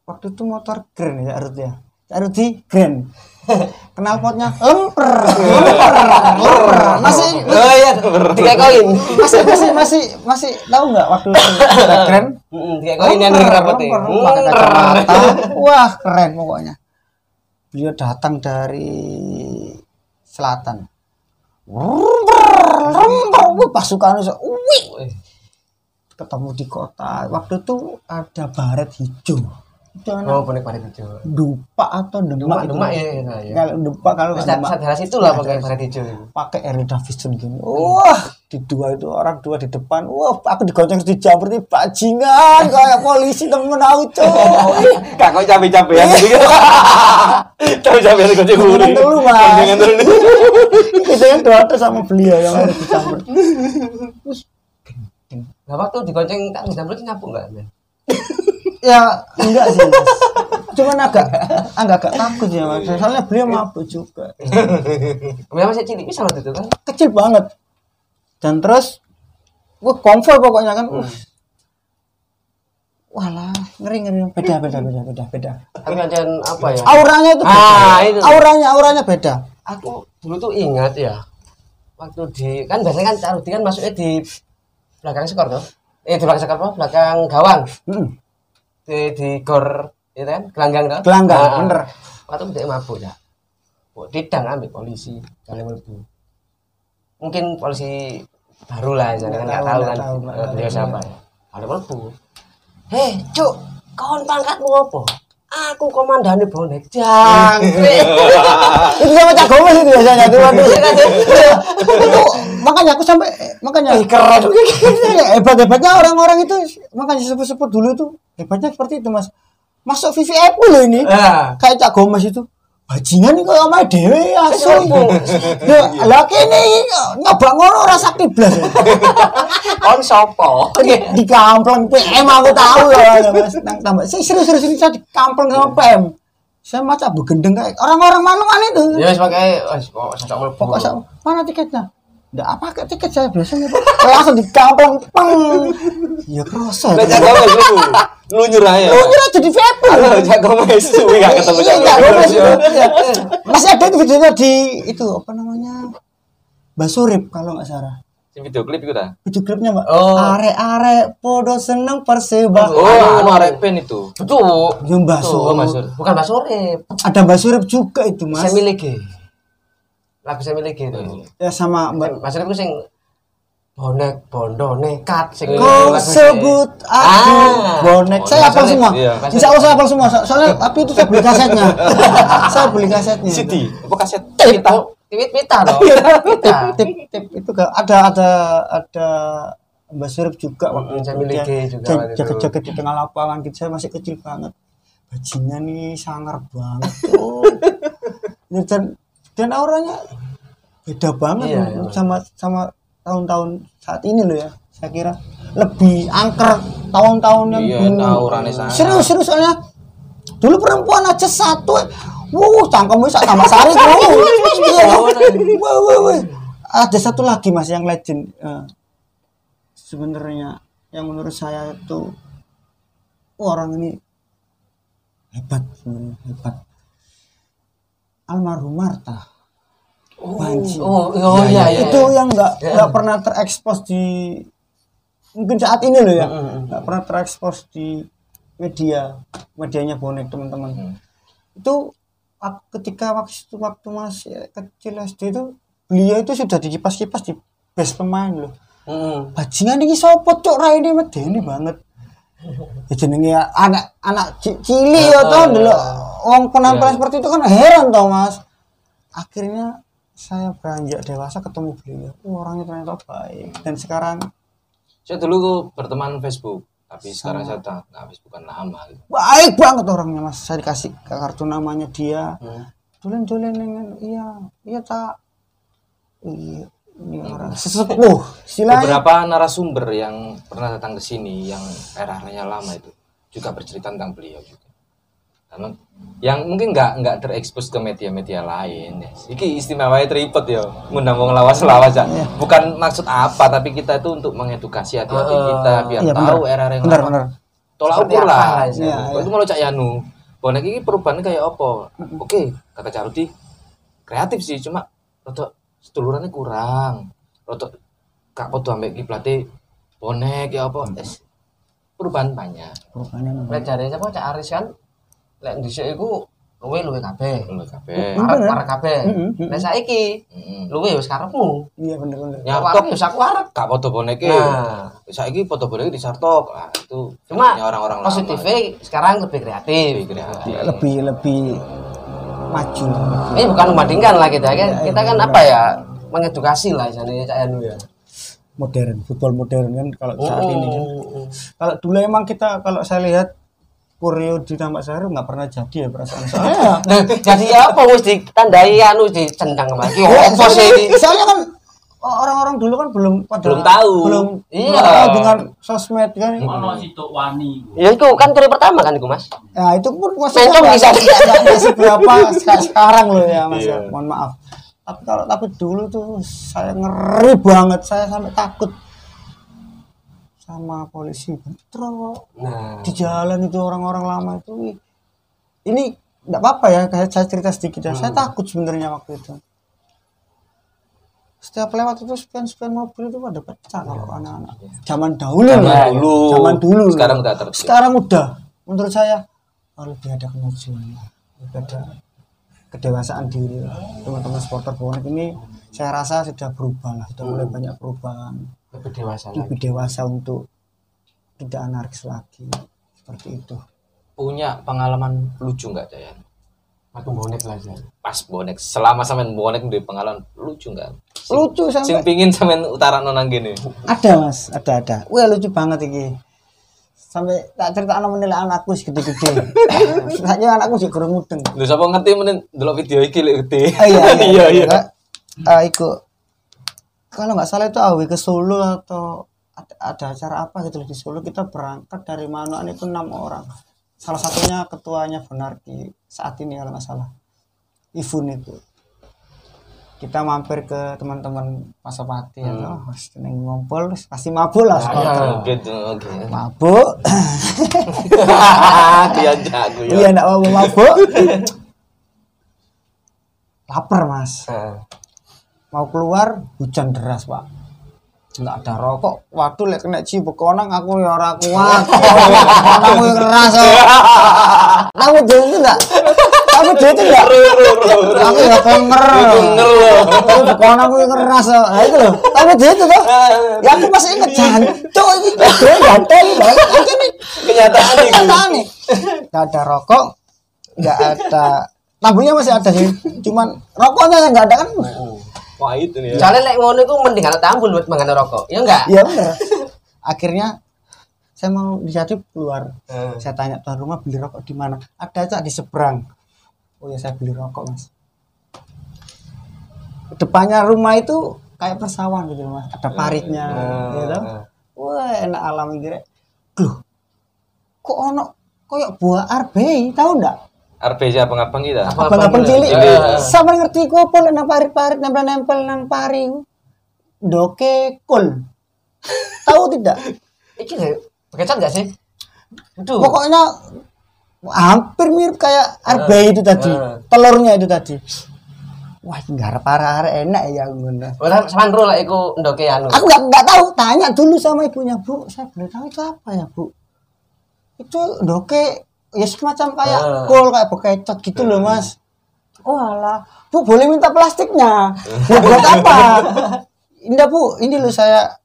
waktu itu motor grand ya Rudi ya Cak Rudi grand kenal potnya? Lemper lemper lemper masih Oh iya, tiga koin. masih masih masih masih tahu nggak waktu Cak grand Hmm, tiga koin yang rapotnya. Pakai kacamata. Wah keren pokoknya. Beliau datang dari selatan. Lemper lemper wih pasukan itu. Wih. Ketemu di kota. Waktu itu ada baret hijau itu anak Oh, bonek pada hijau. dupa atau demak, itu. Demak ya, ya, ya. kalau dupa kalau nggak demak saat situ lah pakai baret hijau. pakai Harley Davidson gini wah di dua itu orang dua di depan wah aku digonceng di jam seperti bajingan kayak polisi temen aku coy Kak kok capek-capekan gitu. Capek-capekan kok jangan gurune. dulu mas Jangan dulu. kita yang dua sama beliau yang ada dicampur Nah, waktu digonceng kan bisa berarti nyapu enggak? Ya enggak sih mas cuman agak agak agak takut ya mas soalnya beliau mabuk juga Kemudian masih cilik bisa waktu itu kan. kecil banget dan terus wah konvoy pokoknya kan uh. walah ngeri ngeri beda beda beda beda beda Tapi ada apa ya? auranya itu beda. Ah, itu. auranya auranya beda Aku dulu tuh ingat ya. Waktu di kan biasanya kan Carudi kan masuknya di belakang skor tuh. Eh di belakang skor apa? Belakang gawang. Mm. Di di gor itu kan gelanggang tuh. Gelanggang, Nah, bener. Waktu dia mabuk ya. Kok didang ambil polisi kali mlebu. Mungkin polisi baru lah jangan Nggak nggak tahu, kan eh, beliau siapa ya. Kali mlebu. Heh, cuk, kawan pangkatmu apa? Aku komandane bonek jangkrik. itu sama Cak Gomez itu biasanya tuh waduh Iya. itu makanya aku sampai makanya keren. hebat hebatnya orang-orang itu makanya sebut-sebut dulu tuh hebatnya seperti itu mas masuk VVIP loh ini Nah. kayak Cak Gomez itu bajingan ini kok sama dewe asu ya lah kene nyoba ngono ora sakti blas Kon sopo? di kampleng PM aku tahu ya mas tambah saya serius serius ini saya di kampleng sama PM saya macam begendeng kayak orang-orang manuan itu Ya sebagai wes kok sosok mlebu. pokok sa- mana tiketnya Nggak apa kayak tiket saya biasanya Pak. langsung di kampleng peng ya kroso Lah Cak Gomez lu. Lu nyerah ya. lu nyerah jadi VIP Halo Cak Gomez. Wih gak ketemu Iya. Iya. masih ada itu videonya di itu apa namanya Basurip kalau nggak salah Si video klip itu dah. video klipnya mbak Oh. arek-arek podo seneng perseba Oh, anu arek pen itu. Betul. yang Mbak Oh, Mas Surip Sur. Bukan Mas Urip. ada Mbak Surip juga itu mas Semi Lege. Lagu Semi Lege itu. ya sama Mbak Mas Urip ku sing bonek bondo nekat sing Kau sebut aku Ah. bonek. Saya hafal Arif, semua. iya. Insya Allah saya hafal semua. So- Soalnya tapi itu saya beli kasetnya. saya beli kasetnya. CD. Apa kaset? Pita. Pita pita. Tip tip itu ada ada ada Mbak Surip juga waktu saya miliki juga ja- waktu itu. jaga-jaga di tengah lapangan gitu. Saya masih kecil banget. Bajingan nih sangar banget. Dan dan auranya beda banget Iya, iya. sama sama tahun-tahun saat ini loh ya. Saya kira lebih angker tahun-tahun yang Iya, auranya sangat. Serius serius soalnya dulu perempuan aja satu. Wuh, cangkemnya sak tambah sari. Iya. Wah, wah, wah. Ada satu lagi Mas yang legend. Eh, sebenarnya yang menurut saya itu orang ini hebat sebenarnya hebat. Almarhum Marta. Banci. Oh, oh iya iya. itu yang nggak nggak pernah terekspos di mungkin saat ini loh ya. Nggak pernah terekspos di media medianya bonek teman-teman. Itu ketika waktu waktu masih kecil SD itu beliau itu sudah dikipas-kipas di best pemain loh. Heeh. bajingan ini sopo cok ra ini medeni banget ya jenenge anak anak ci- cili ya tau dulu wong penampilan seperti itu kan heran tau mas. Akhirnya saya beranjak dewasa ketemu beliau. Oh, orangnya ternyata baik. Dan sekarang Saya dulu berteman Facebook, tapi sekarang saya tak nggak Facebookan lama. Gitu. baik banget orangnya mas. Saya dikasih kartu namanya dia. Dolen dolen dengan iya iya tak iya. orang sesepuh silanya Beberapa narasumber yang pernah datang ke sini yang era-eranya lama itu juga bercerita tentang beliau juga. Karena yang mungkin nggak nggak terekspos ke media-media lain. Ya. Iki istimewanya tripod ya, ngundang wong lawas-lawas ya. Bukan maksud apa, tapi kita itu untuk mengedukasi hati-hati kita biar Iya, tahu era-era yang benar lama. benar Tolak ukur lah. Iya, Kok itu mau cak Yanu. Bonek ini perubahannya kayak apa? Oke, kata Cak Rudi, kreatif sih, cuma rotok sedulurannya kurang. Rotok kak foto ambek kiblate bonek ya apa? Es, perubahan banyak. perubahannya memang. Lek jare sapa Cak Aris kan lek dhisik iku luwe luwe kabeh. Lu kabeh. Arep arep kabeh. Mm-mm, mm-mm. Lek saiki Heeh. luwe wis karepmu. iya benar benar Nyartok Aku wis aku arep. kak foto boneke. Nah. Saiki foto boneke disartok. Nah, itu Cuma orang-orang lama. positifnya sekarang lebih kreatif. Lebih kreatif. lebih lebih maju Ini bukan membandingkan lah kita kan. Kita kan apa ya mengedukasi lah jadi Cak Yanu ya. modern football modern kan kalau saat ini kan kalau dulu emang kita kalau saya lihat Kureo di Tambak Sari nggak pernah jadi ya perasaan soalnya Nah, jadi apa wis ditandai anu dicendang kemari. Apa sih ini? soalnya kan orang-orang dulu kan belum pada Belum tahu. belum Iya. belum tahu dengan sosmed kan Ono situ wani. Ya itu kan kali pertama kan itu Mas. Nah itu pun maksudnya Mencong bisa. nggak- nggak- nggak seberapa kayak sekarang loh ya mas ya. Iya. Mohon maaf. Tapi kalau tapi dulu tuh saya ngeri banget. Saya sampai takut sama polisi bentrok Nah, di jalan itu orang-orang lama itu. Ini nggak apa-apa ya. Saya cerita sedikit ya. Saya takut sebenarnya waktu itu. Setiap lewat itu spion-spion mobil itu pada pecah kalau anak-anak. zaman dahulu Zaman dulu. zaman dulu. Sekarang udah tertib. sekarang udah. Menurut saya oh, lebih ada kemajuan lebih ada kedewasaan diri teman-teman supporter bonek ini saya rasa sudah berubah lah. Sudah mulai banyak perubahan. Lebih dewasa lagi. Lebih dewasa untuk tidak anarkis lagi. Seperti itu. Punya pengalaman lucu nggak Jayan? Aku bonek lah Jan. Pas bonek, selama sampean bonek di pengalaman lucu nggak? Sing- lucu Sing sampai pingin sampean utara nonang gini. ada mas. Ada ada. Wah lucu banget ini sampai tak cerita anak menilai anakku segede-gede saja anakku juga kurang mudeng. Lho sapa ngerti menen delok video iki lek gede. Ah, iya iya. Iya. Ah, ikut kalau nggak salah itu awi ke Solo atau ada, ada acara apa gitu di Solo. Kita berangkat dari Manoan itu enam orang salah satunya ketuanya Bonarki saat ini kalau nggak salah Ifun itu kita mampir ke teman-teman Pasopati ya toh Wes, tenang ngumpul wes, pasti mabuk lah supporter. Gitu, oke. mabuk Dia jago ya. iya enggak mau mabuk lapar mas Heeh. mau keluar hujan deras pak nggak ada rokok. Waduh lek kena cibekonang aku ya ora kuat. Aku yang keras oh. kamu dia itu enggak kamu dia itu enggak aku ya kenger aku bekonang aku yang keras oh. nah itu loh. Kamu dia itu tuh ya aku masih inget jantung ini. Dia gatel banget ini. Kenyataan nih nggak ada rokok nggak ada. Tabungnya masih ada sih. Cuman rokoknya yang nggak ada kan Wah itu nih ya. Soalnya lek ngono iku mending ana tambul buat mangan rokok. Ya enggak? Iya bener. Akhirnya saya mau dijadi keluar. Heeh. Saya tanya tuan rumah beli rokok di mana? Ada cak di seberang. Oh ya saya beli rokok mas. Depannya rumah itu kayak persawahan gitu mas. Ada paritnya, gitu. Wah enak alam gitu. Loh, kok ono koyok buah arbei tahu ndak? RP siapa ngabang kita? Apa- cilik. Cilik. Sama ngerti kok apa nang parit-parit nempel-nempel nang pari. Doke kul. Tahu tidak? Iki lho, bekecot enggak sih? Aduh. pokoknya hampir mirip kayak arbei itu tadi Eh. telurnya itu tadi wah garap arah enak ya ngono Ora sampean ro lek iku ndoke anu. aku nggak nggak tahu tanya dulu sama ibunya bu saya boleh tahu itu apa ya bu itu doke ya semacam kayak Eh. kol kayak bekecot gitu loh mas. Oh alah. Bu boleh minta plastiknya? Ya buat apa? Indah bu ini loh saya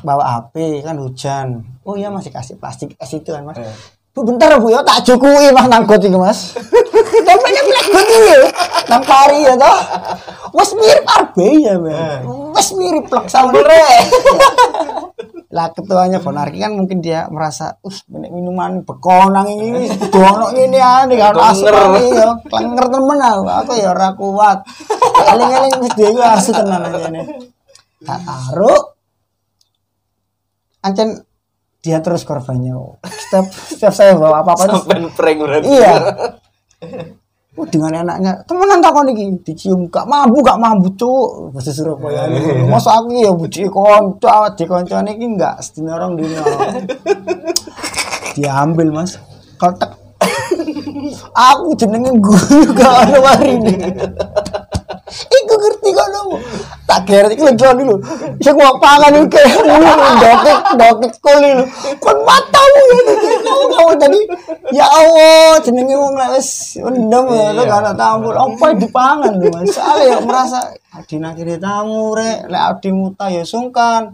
bawa HP kan hujan. Oh iya masih kasih plastik es itu kan mas. Eh. bu bentar bu ya tak cukui mas nangkut itu mas. Dompetnya blackboard ini ya nang pari ya toh. Wes mirip arbei ya men wes mirip plek sama lah ketuanya Bonarki kan mungkin dia merasa us banyak minuman bekonang ini dono ini aneh kan asu ini ya klenger temen aku. Aku ya ora kuat. Eling-eling wis dia iku asu tenan aja nih tak taruh. Ancen dia terus korbannya. Setiap setiap saya bawa apa-apa. Itu Sampai prank iya Oh, dengan enaknya. Temenan takon iki? Dicium gak mampu gak mampu cuk. Bahasa Surabaya ini. Masa aku ya buci konco awak di koncone iki enggak sedina orang dino diambil mas. Kotak. Aku jenenge guru gak ono warine Iku ngerti kok dong. Tak kira iki lagi dulu. Saya mau pangan iki dokek dokek koli lu. Kon matamu ya kamu kamu tadi. Ya Allah, jenenge wong lek wis endem ya lo gak tamu. Apa dipangan lu? Soale ya merasa adina kiri tamu rek, lek adi muta ya sungkan.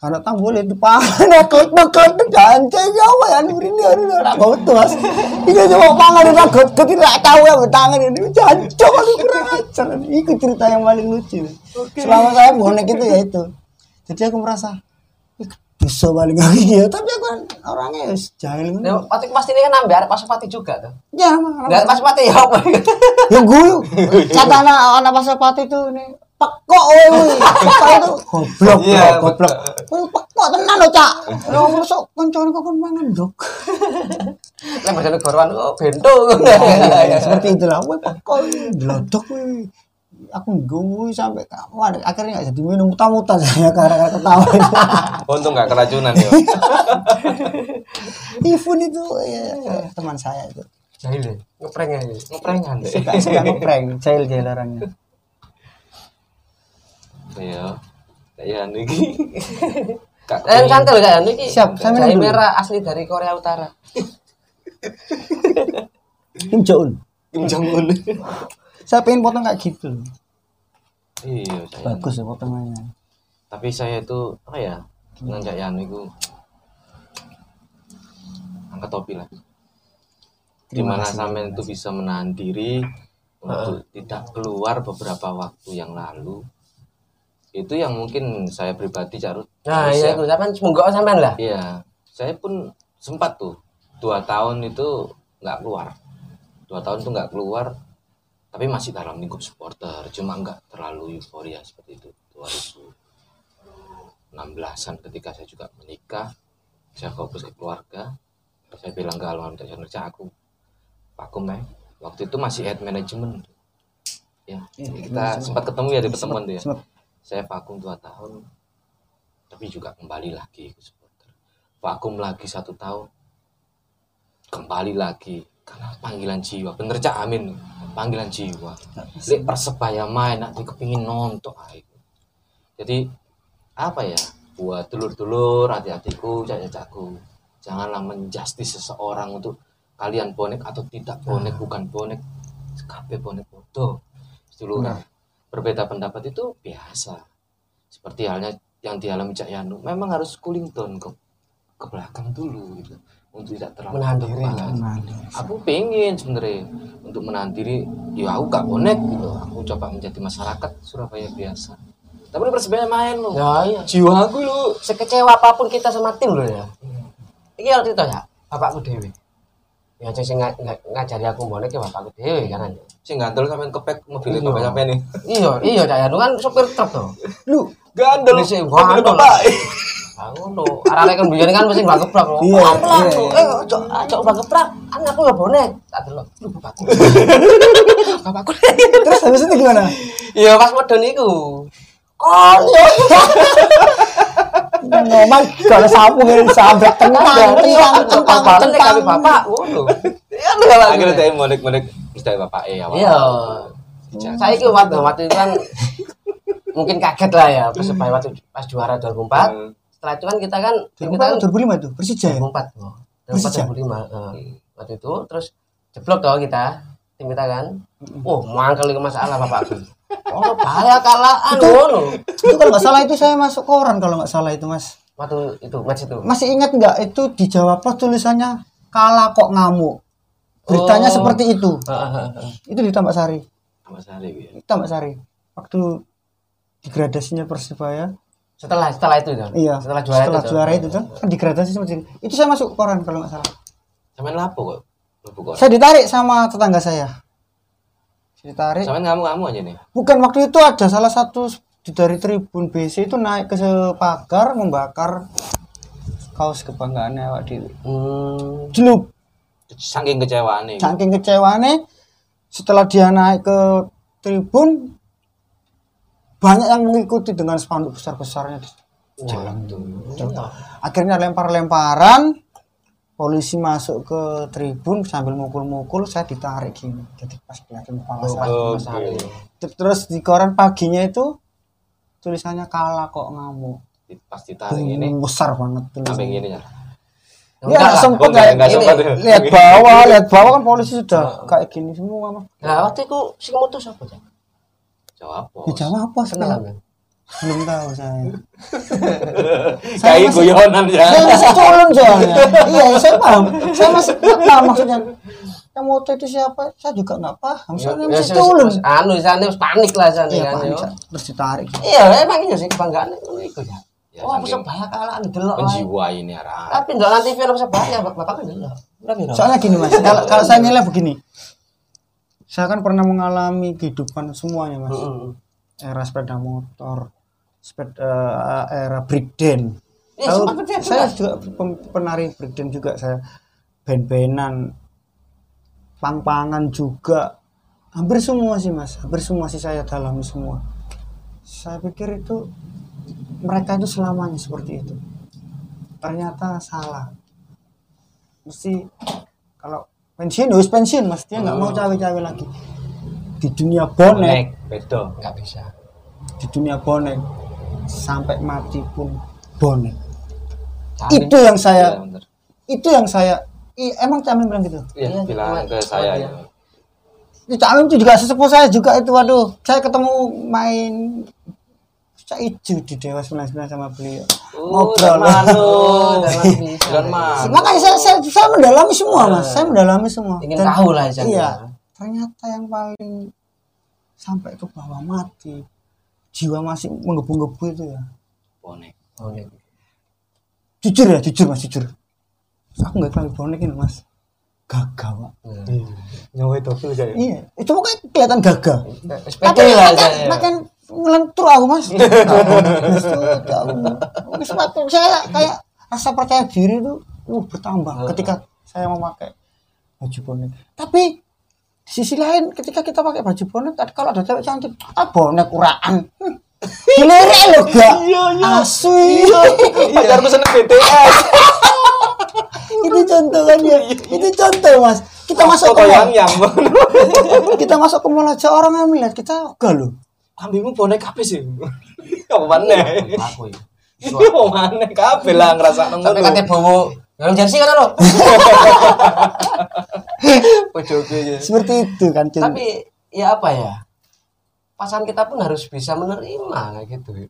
Karena tamu boleh ya kot kot jangan ya apa ya ini ini ini ora gotu Mas. Iki cuma pangan ora kot kot tidak tahu ya tangan ini jancok aku kurang ajar. Itu cerita yang paling lucu. Selama saya bonek itu ya itu. Jadi aku merasa "Ih, bisa paling lagi ya, tapi aku kan orangnya ya jahil. Nah, pati pasti ini kan nambah arek pasopati juga tuh. Ya, Enggak pasopati ya apa? yang guyu kata anak anak pasapati itu nih pekok woi pekok itu. Goblok Iya, goblok. woi pekok tenan lo cak. Lo masuk koncone kok kon mangan dok. Lek bojone gorowan kok bento. ya seperti itulah woi pekok blodok woi aku guyu sampai kamu akhirnya nggak jadi minum muta-muta saya karena ketawa. Itu Untung nggak keracunan ya. Ifun itu ya, ya, teman saya itu. Jahil ya. Ngeprank ya. Ngeprankan deh. suka suka ngeprank. Jail jail orangnya Iya. Kayak anu iki. Kak Eh, loh kayak ini. Siap, sampean Jahe dulu. merah asli dari Korea Utara. Kim Jong Un Kim Jong Un. saya pengen potong kayak gitu Iya, saya. bagus ya potongannya Tapi saya itu apa ya? Dengan Cak Yanu itu angkat topi lah. Di mana kasih, sampean itu bisa menahan diri untuk tidak keluar beberapa waktu yang lalu. Itu yang mungkin saya pribadi Cak Rut, Nah, iya itu sampean semoga sampean lah. Iya, saya pun sempat tuh dua tahun itu nggak keluar. Dua tahun tuh nggak keluar, tapi masih dalam lingkup supporter. Cuma nggak terlalu euforia seperti itu. 2016an ketika saya juga menikah, saya fokus ke keluarga. Saya bilang ke almarhum Cak Yono, "Cak, aku vakum ya. Waktu itu masih head management. Ya, kita sempat ketemu ya di pertemuan tuh ya Sempat. Saya vakum dua tahun tapi juga kembali lagi ke supporter. Vakum lagi satu tahun kembali lagi. Karena panggilan jiwa. Bener cak? Amin. Panggilan jiwa. Lek persebaya main nanti kepingin nonton ah, jadi apa ya? Buat dulur-dulur hati-hatiku cak-cakku janganlah menjustis seseorang untuk kalian bonek atau tidak bonek bukan bonek. Kabeh bonek bodoh. Seduluran berbeda pendapat itu biasa. Seperti halnya yang dialami Cak Yanu. Memang harus cooling down ke ke belakang dulu gitu. Untuk tidak terlalu Menahan diri aku pengen sebenarnya untuk menahan diri. Ya aku gak bonek gitu. Aku coba menjadi masyarakat Surabaya biasa. Tapi di persebaya main loh Ya iya. jiwa aku lo Sekecewa apa pun kita sama tim loh ya. Iki waktu itu ya, bapakku dewe. Ya sing nga- nga- ngajari aku bonek ya bapakku dewe kan. aja. sih gandel sampean kepek mobilnya Iya. bapak sampean nih Iya, iya Cak Yanu kan sopir truk tuh. lu gandel Ini sih, mobilnya gandel. bapak Aku lo, arek kan biyen kan mesti mbak geprek loh. Iya, iya. Eh, ojo ojo mbak geprek. Kan aku ya bonek. Tak delok. Lu bapakku. bapakku. terus habis itu gimana Iya pas medon iku. Konyo. ngomong kalau sapu kan sampai tentang tentang tentang Bapak kali bapak ngono. Iya lho lah. akhirnya dia monek monek mesti bapak eh awal Iya. Saya itu waktu waktu itu kan mungkin kaget lah ya persebaya waktu pas juara 2004. Hmm. Setelah itu kan kita kan tim kita kan 2005 itu Persija ya 2004 oh. Persija? 2004 2005 eh. waktu itu terus jeblok toh kita tim kita kan oh mangkel ke masalah bapakku oh kalah anu itu kalau nggak salah itu saya masuk koran kalau nggak salah itu mas. Waktu itu match itu. Masih ingat nggak itu di Jawa Pos tulisannya kalah kok ngamuk. Beritanya Oh. seperti itu. Itu di Tambak Sari. Sama sekali gitu di Tambak Sari. Waktu degradasinya Persibaya setelah setelah itu kan iya setelah juara setelah itu juara itu kan degradasi seperti itu. Itu saya masuk koran kalau nggak salah. Sampean lapo kok? Saya ditarik sama tetangga saya ditarik sampean ngamu ngamu aja nih. Bukan waktu itu ada salah satu dari tribun BC itu naik ke pagar membakar kaos kebanggaannya awak dewi. Hmm. jenup saking kecewaan nih saking kecewane setelah dia naik ke tribun banyak yang mengikuti dengan spanduk besar besarnya di jalan tuh akhirnya lempar-lemparan polisi masuk ke tribun sambil mukul-mukul saya ditarik gini. Jadi pas kelihatan kepala Oh, saya. hari. terus di koran paginya itu tulisannya kalah kok ngamuk. Pas ditarik ini besar banget sampai tulisannya gini ya ya Enggak sempet nggak- kayak gini. ya. lihat bawah lihat bawah kan polisi sudah kayak gini semua mah nah waktu itu si mutus apa Cak? jawab apa kenal sekarang? kan belum tahu saya. Kayak masih- guyonan ya. Saya masih culun soalnya. Iya saya paham. Saya masih nggak paham maksudnya. Yang moto itu siapa? Saya juga nggak paham. Soalnya Ya, masih wis- culun wis anu wis panik lah sana iya kan panik yo. Sa. terus ditarik. Iya emang iya sih kebanggaan ngono iku ya. Ya, oh saking persebaya kalah delok penjiwa ini arah. Tapi ndak nanti film persebaya bapak. Kan delok. Soalnya gini mas kalau kalau saya nilai begini. Saya kan pernah mengalami kehidupan semuanya mas. Era sepeda motor sepeda era breakdance Iya, Tahu, saya juga. penari breakdance juga saya band-bandan pang-pangan juga. Hampir semua sih mas. Hampir semua sih saya dalami semua. Saya pikir itu mereka itu selamanya seperti itu. Ternyata salah. Mesti kalau pensiun harus pensiun mas. Dia nggak mau cawe-cawe lagi. Di dunia bonek. Bedo nggak bisa. Di dunia bonek sampai mati pun bonek Camin. itu yang Iya, saya bener. itu yang saya i- emang Camin bilang gitu Iya, Iya, bilang ke saya ya. Itu Camin itu juga sesepuh saya juga itu waduh saya ketemu main saya hijau di Dewa 99 sama beliau Oh, Ngobrol. dan manu. Oh. Dan makanya saya, saya, saya mendalami semua mas saya mendalami semua Ingin tahu lah, iya ya. ternyata yang paling sampai ke bawah mati jiwa masih menggebu-gebu itu ya Bonek. Bonek. jujur ya jujur mas jujur aku nggak tahu bonek ini mas gagah pak Hmm. Nyawa itu saya. iya itu pokoknya kelihatan gagah tapi lah makan saya. makan ngelentur aku mas Ngelentur aku. Saya kayak rasa percaya diri itu uh, bertambah ketika saya memakai baju bonek tapi sisi lain ketika kita pakai baju bonek kad- kalau ada cewek cantik ah bonek uraan Hmm. dilirik lo gak asu Pacarku seneng BTS. itu contoh kan ya itu contoh mas kita masuk ke mall yang yang. kita masuk ke mall aja orang yang melihat kita enggak loh Ambilmu bonek apa sih? Apa mana? Aku ya. Apa mana? Kabeh lah ngerasa Sampai ngono. kate bowo. Yang jersey kan lo. Ya. seperti itu kan Cen. Tapi ya apa ya? Pasangan kita pun harus bisa menerima kayak gitu.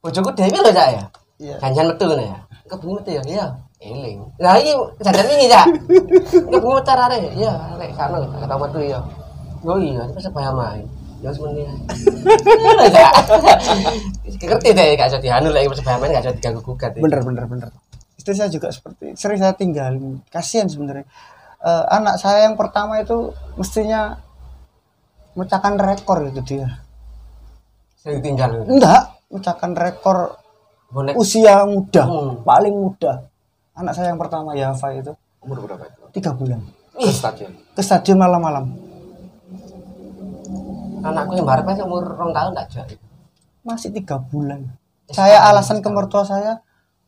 Bojoku dewe lho Cak ya. Iya. Jangan metu kan ya. Kebengi metu ya. Iya. Eling. Lah iki jangan wingi Cak. Kebengi metu arek. Iya, lek kana kata metu ya. Oh iya, itu sebaya main. Ya sebenarnya. Lho Cak. Ngerti deh gak jadi anu lek sebaya main gak jadi diganggu gugat. ya. bener bener bener istri saya juga seperti sering saya tinggalin. Kasihan sebenarnya. Eh, anak saya yang pertama itu mestinya mecahkan rekor gitu dia. Sering tinggal. enggak mecahkan rekor Bonek usia muda Hmm. paling muda. Anak saya yang pertama Yafa itu. Umur berapa itu? tiga bulan. Ke stadion. ke stadion malam-malam. Anakku yang baru kan umur rong tahun tak jadi. masih tiga bulan. Saya alasan ke mertua saya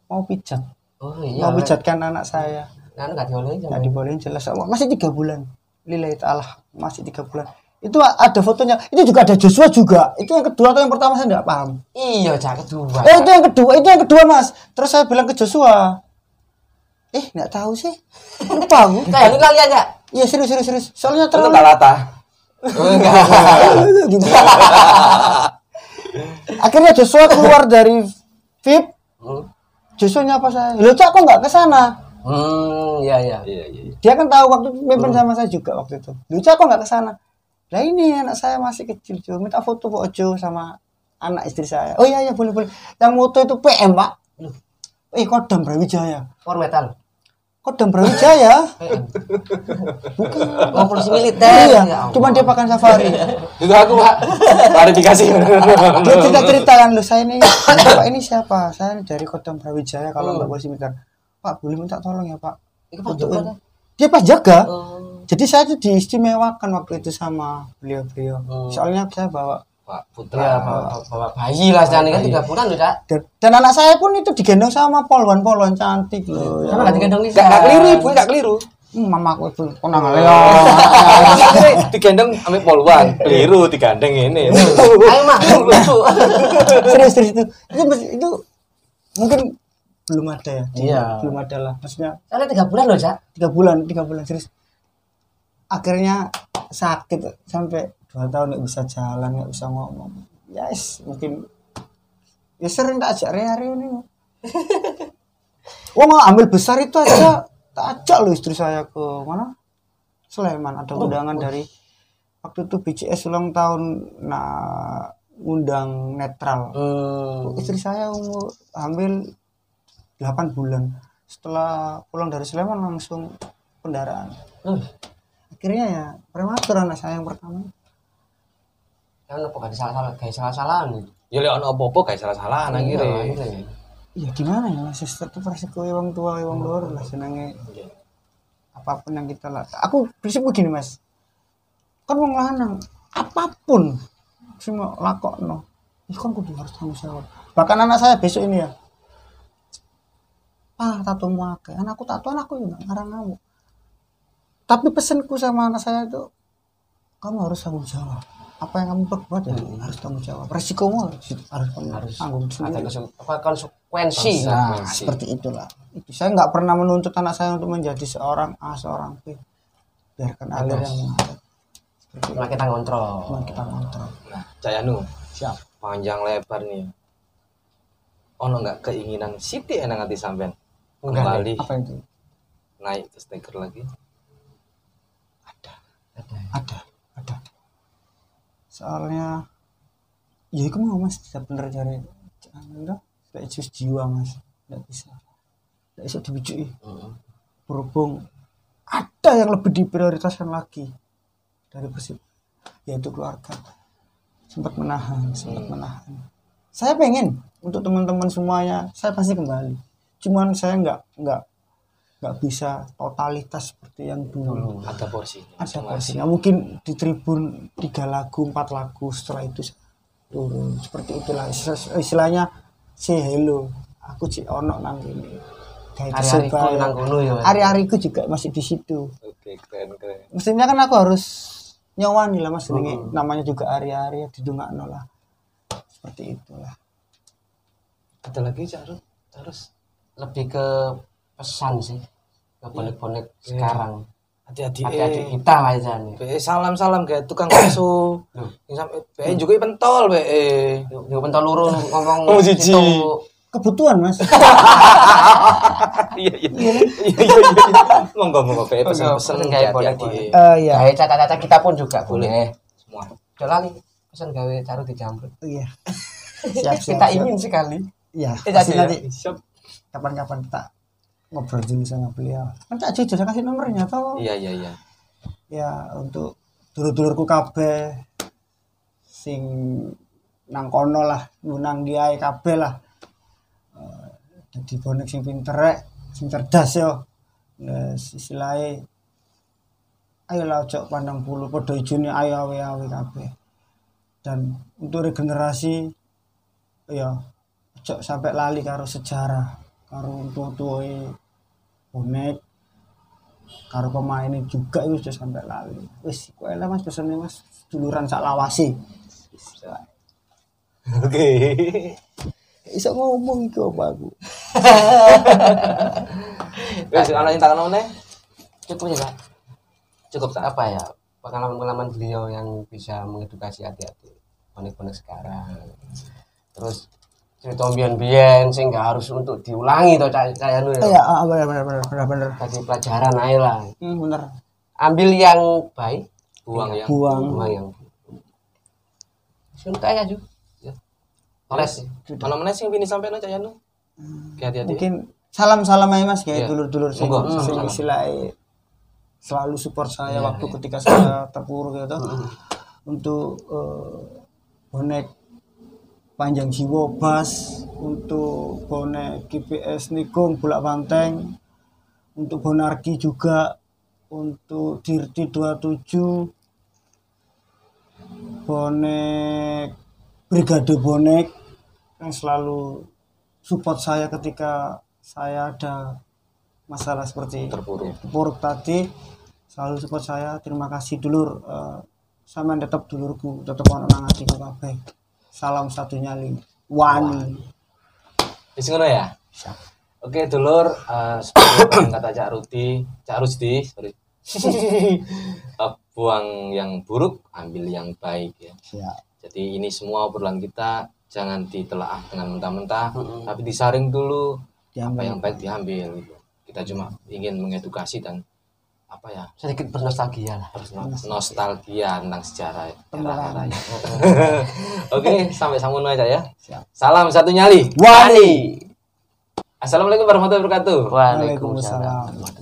mau pijat Oh iya. mau pijatkan anak saya. Kan nggak dibolehin nggak dibolehin jelas. Masih tiga bulan. Lillahi ta'ala masih tiga bulan. Itu ada fotonya. Itu juga ada Joshua juga. Itu yang kedua atau yang pertama saya nggak paham. Iya, cak kedua. oh itu yang kedua itu yang kedua mas. Terus saya bilang ke Joshua. Eh nggak tahu sih. Lupa aku. Kayak lu kalian ya? iya serius serius serius. Soalnya Itu terlalu. Gitu. akhirnya Joshua keluar dari VIP Hmm, Joshua nyapa saya? Lo cak kok nggak ke sana? Hmm, iya iya. Iya, iya. iya. dia kan tahu waktu itu mimpin sama saya juga waktu itu. Lucu kok nggak ke sana? Lah ini anak saya masih kecil Jo. Minta foto kok Jo sama anak istri saya. Oh iya iya boleh boleh. Yang foto itu PM pak. Eh kodam Brawijaya. For metal. Kodam Brawijaya Oh, polisi militer. iya Ya cuman dia pakai safari Itu aku, Pak. Klarifikasi. dia cerita ceritakan lu saya ini pak ini siapa saya dari kodam Brawijaya kalau nggak polisi militer pak boleh minta tolong ya pak Fotoin. juga. dia pas jaga Oh. jadi saya tuh diistimewakan waktu itu sama beliau-beliau Hmm. soalnya saya bawa Pak Ya, Putra. bawa, bawa bayi lah, jangan kan tiga bulan loh, Cak. dan, dan anak saya pun itu digendong sama polwan-polwan cantik loh ya. Sama nggak digendong Lisa. Gak, gak keliru, ibu, gak keliru. Hmm, mamaku itu pernah Oh. ngeliat Digendong ambil poluan, keliru digandeng ini. Ayo, Mak. lucu. serius serius itu itu itu mungkin belum ada ya Iya. belum ada lah maksudnya Soalnya tiga bulan loh, Cak. tiga bulan tiga bulan serius akhirnya sakit sampai dua tahun nggak bisa jalan nggak bisa ngomong. Yes mungkin. Ya sering tak ajak hari ini. Wah ambil besar itu aja tak ajak loh istri saya ke mana? Sleman ada undangan dari waktu itu BCS ulang tahun nah undang netral. Hmm. istri saya umur hamil 8 bulan. Setelah pulang dari Sleman langsung kendaraan. Loh, akhirnya ya prematur anak saya yang pertama kan apa gak salah-salah, kayak salah-salahan gitu. Ya lek ono apa-apa nang Iya, kiri. akhirnya. ya gimana ya mas? Tetap resiko wong tua wong luar lah senangnya apa pun yang kita lakukan aku prinsip begini mas. Kan wong lanang apa pun semua lakok no kan kudu harus tanggung jawab. Bahkan anak saya besok ini ya ah tato akeh. Anakku tato anakku juga ngarang kamu tapi pesanku sama anak saya itu kamu harus tanggung jawab apa yang kamu perbuat ya? Harus kamu jawab. Resikomu harus harus kamu harus. tanggung ada sendiri konse- apa konsekuensi. Nah seperti itulah. Itu saya nggak pernah menuntut anak saya untuk menjadi seorang A seorang B. Biarkan alir yang mengalir cuma kita ngontrol. Cuma kita kontrol Nah, Cak Yanu, siap. panjang lebar nih. Ono nggak keinginan Siti enak hati sampean? Kembali. Apa itu? Naik ke stiker lagi? ada. Ada. Ada soalnya ya itu mau mas tidak bener cari anda tidak jus jiwa mas. Tidak bisa. Tidak bisa dibujui Heeh. berhubung ada yang lebih diprioritaskan lagi dari persib yaitu keluarga. Sempat menahan sempat menahan. Saya pengen untuk teman-teman semuanya saya pasti kembali. Cuman saya nggak nggak nggak bisa totalitas seperti yang dulu. Ada porsi. ada porsinya. Mungkin di tribun tiga lagu empat lagu setelah itu turun. Seperti itulah. Istil- istilahnya say hello. Aku cik ono nang ini hari-hari Persebaya. nang kono ya hari-hariku juga masih di situ. Oke, keren keren. mestinya kan aku harus nyawani lah mas. Ini namanya juga hari-hari ya didungakno lah. Seperti itulah. Ada lagi Cak Rut? Terus lebih ke pesan sih ke bonek-bonek sekarang hati-hati eh. kita lah ya nih Be salam-salam kayak tukang bakso. Yang sampai be juga pentol be. Yo pentol luru ngomong Oh, jijik. itu kebutuhan mas Iya iya. Iya iya iya. Monggo monggo be pesan-pesan Pesan kayak hati-hati. bonek-bonek. eh. Eh ya gawe caca-caca kita pun juga boleh Semua. udah lali pesan gawe caru di jamrut iya siap siap kita siap. ingin sekali iya Eh, ya. nanti kapan-kapan kita ngobrol dulu sama beliau. Kan cak jujur saya kasih nomornya toh. Iya iya iya. ya untuk dulur-dulurku kabeh sing nang kono lah nang dia kabeh lah. Eh, jadi bonek sing pinter rek sing cerdas yo. Nes, istilahnya ayo lah ojo pandang bulu podo ijune ayo awe awe kabeh. Dan untuk regenerasi ya ojo sampai lali karo sejarah karo tua-tua bonek karo pemainnya juga itu sudah sampai lali wis kowe lah mas pesannya mas duluran sak lawasi Oke. iso ngomong iku apa aku Wes ana yang tangan meneh? cukup ya Kak? Cukup tak? apa ya pengalaman-pengalaman beliau yang bisa mengedukasi hati-hati bonek-bonek sekarang terus cerita bian-bian sih nggak harus untuk diulangi toh kayak lu iya ya. Ah, benar benar benar benar benar kasih pelajaran aja lah. Hmm, benar ambil yang baik Buang ya. buang. buang yang suntai aja. Ya. Ores sih. Ana meneh sing pini sampean Cak Yanu? Oke, hati-hati. mungkin salam salam aja mas kayak Iya. dulur-dulur sing Monggo, sing istilahnya selalu support saya waktu ketika saya terpuruk gitu untuk eh, bonek panjang jiwa bas untuk bonek GPS Nikung Bulak Banteng. Untuk Bonarki juga untuk Dirti 27 bonek Brigade Bonek yang selalu support saya ketika saya ada masalah seperti Terpuruk. terpuruk tadi selalu support saya. Terima kasih dulur Eh, sama tetap dulurku. Tetap ono nang atiku kabeh salam satu nyali wani Wis ngono ya? Oke, dulur, eh seperti yang kata Cak Rudi, Cak Rusdi, sorry. Eh, buang yang buruk, ambil yang baik ya. siap Jadi ini semua obrolan kita jangan ditelaah dengan mentah-mentah, tapi disaring dulu apa yang baik diambil gitu. Kita cuma ingin mengedukasi dan apa ya sedikit bernostalgia lah no- nostalgia tentang sejarah era-era ya. Oke, sampai sambung aja ya. Siap. Salam satu nyali. Wani Assalamualaikum warahmatullahi wabarakatuh. Waalaikumsalam Waalaikumsalam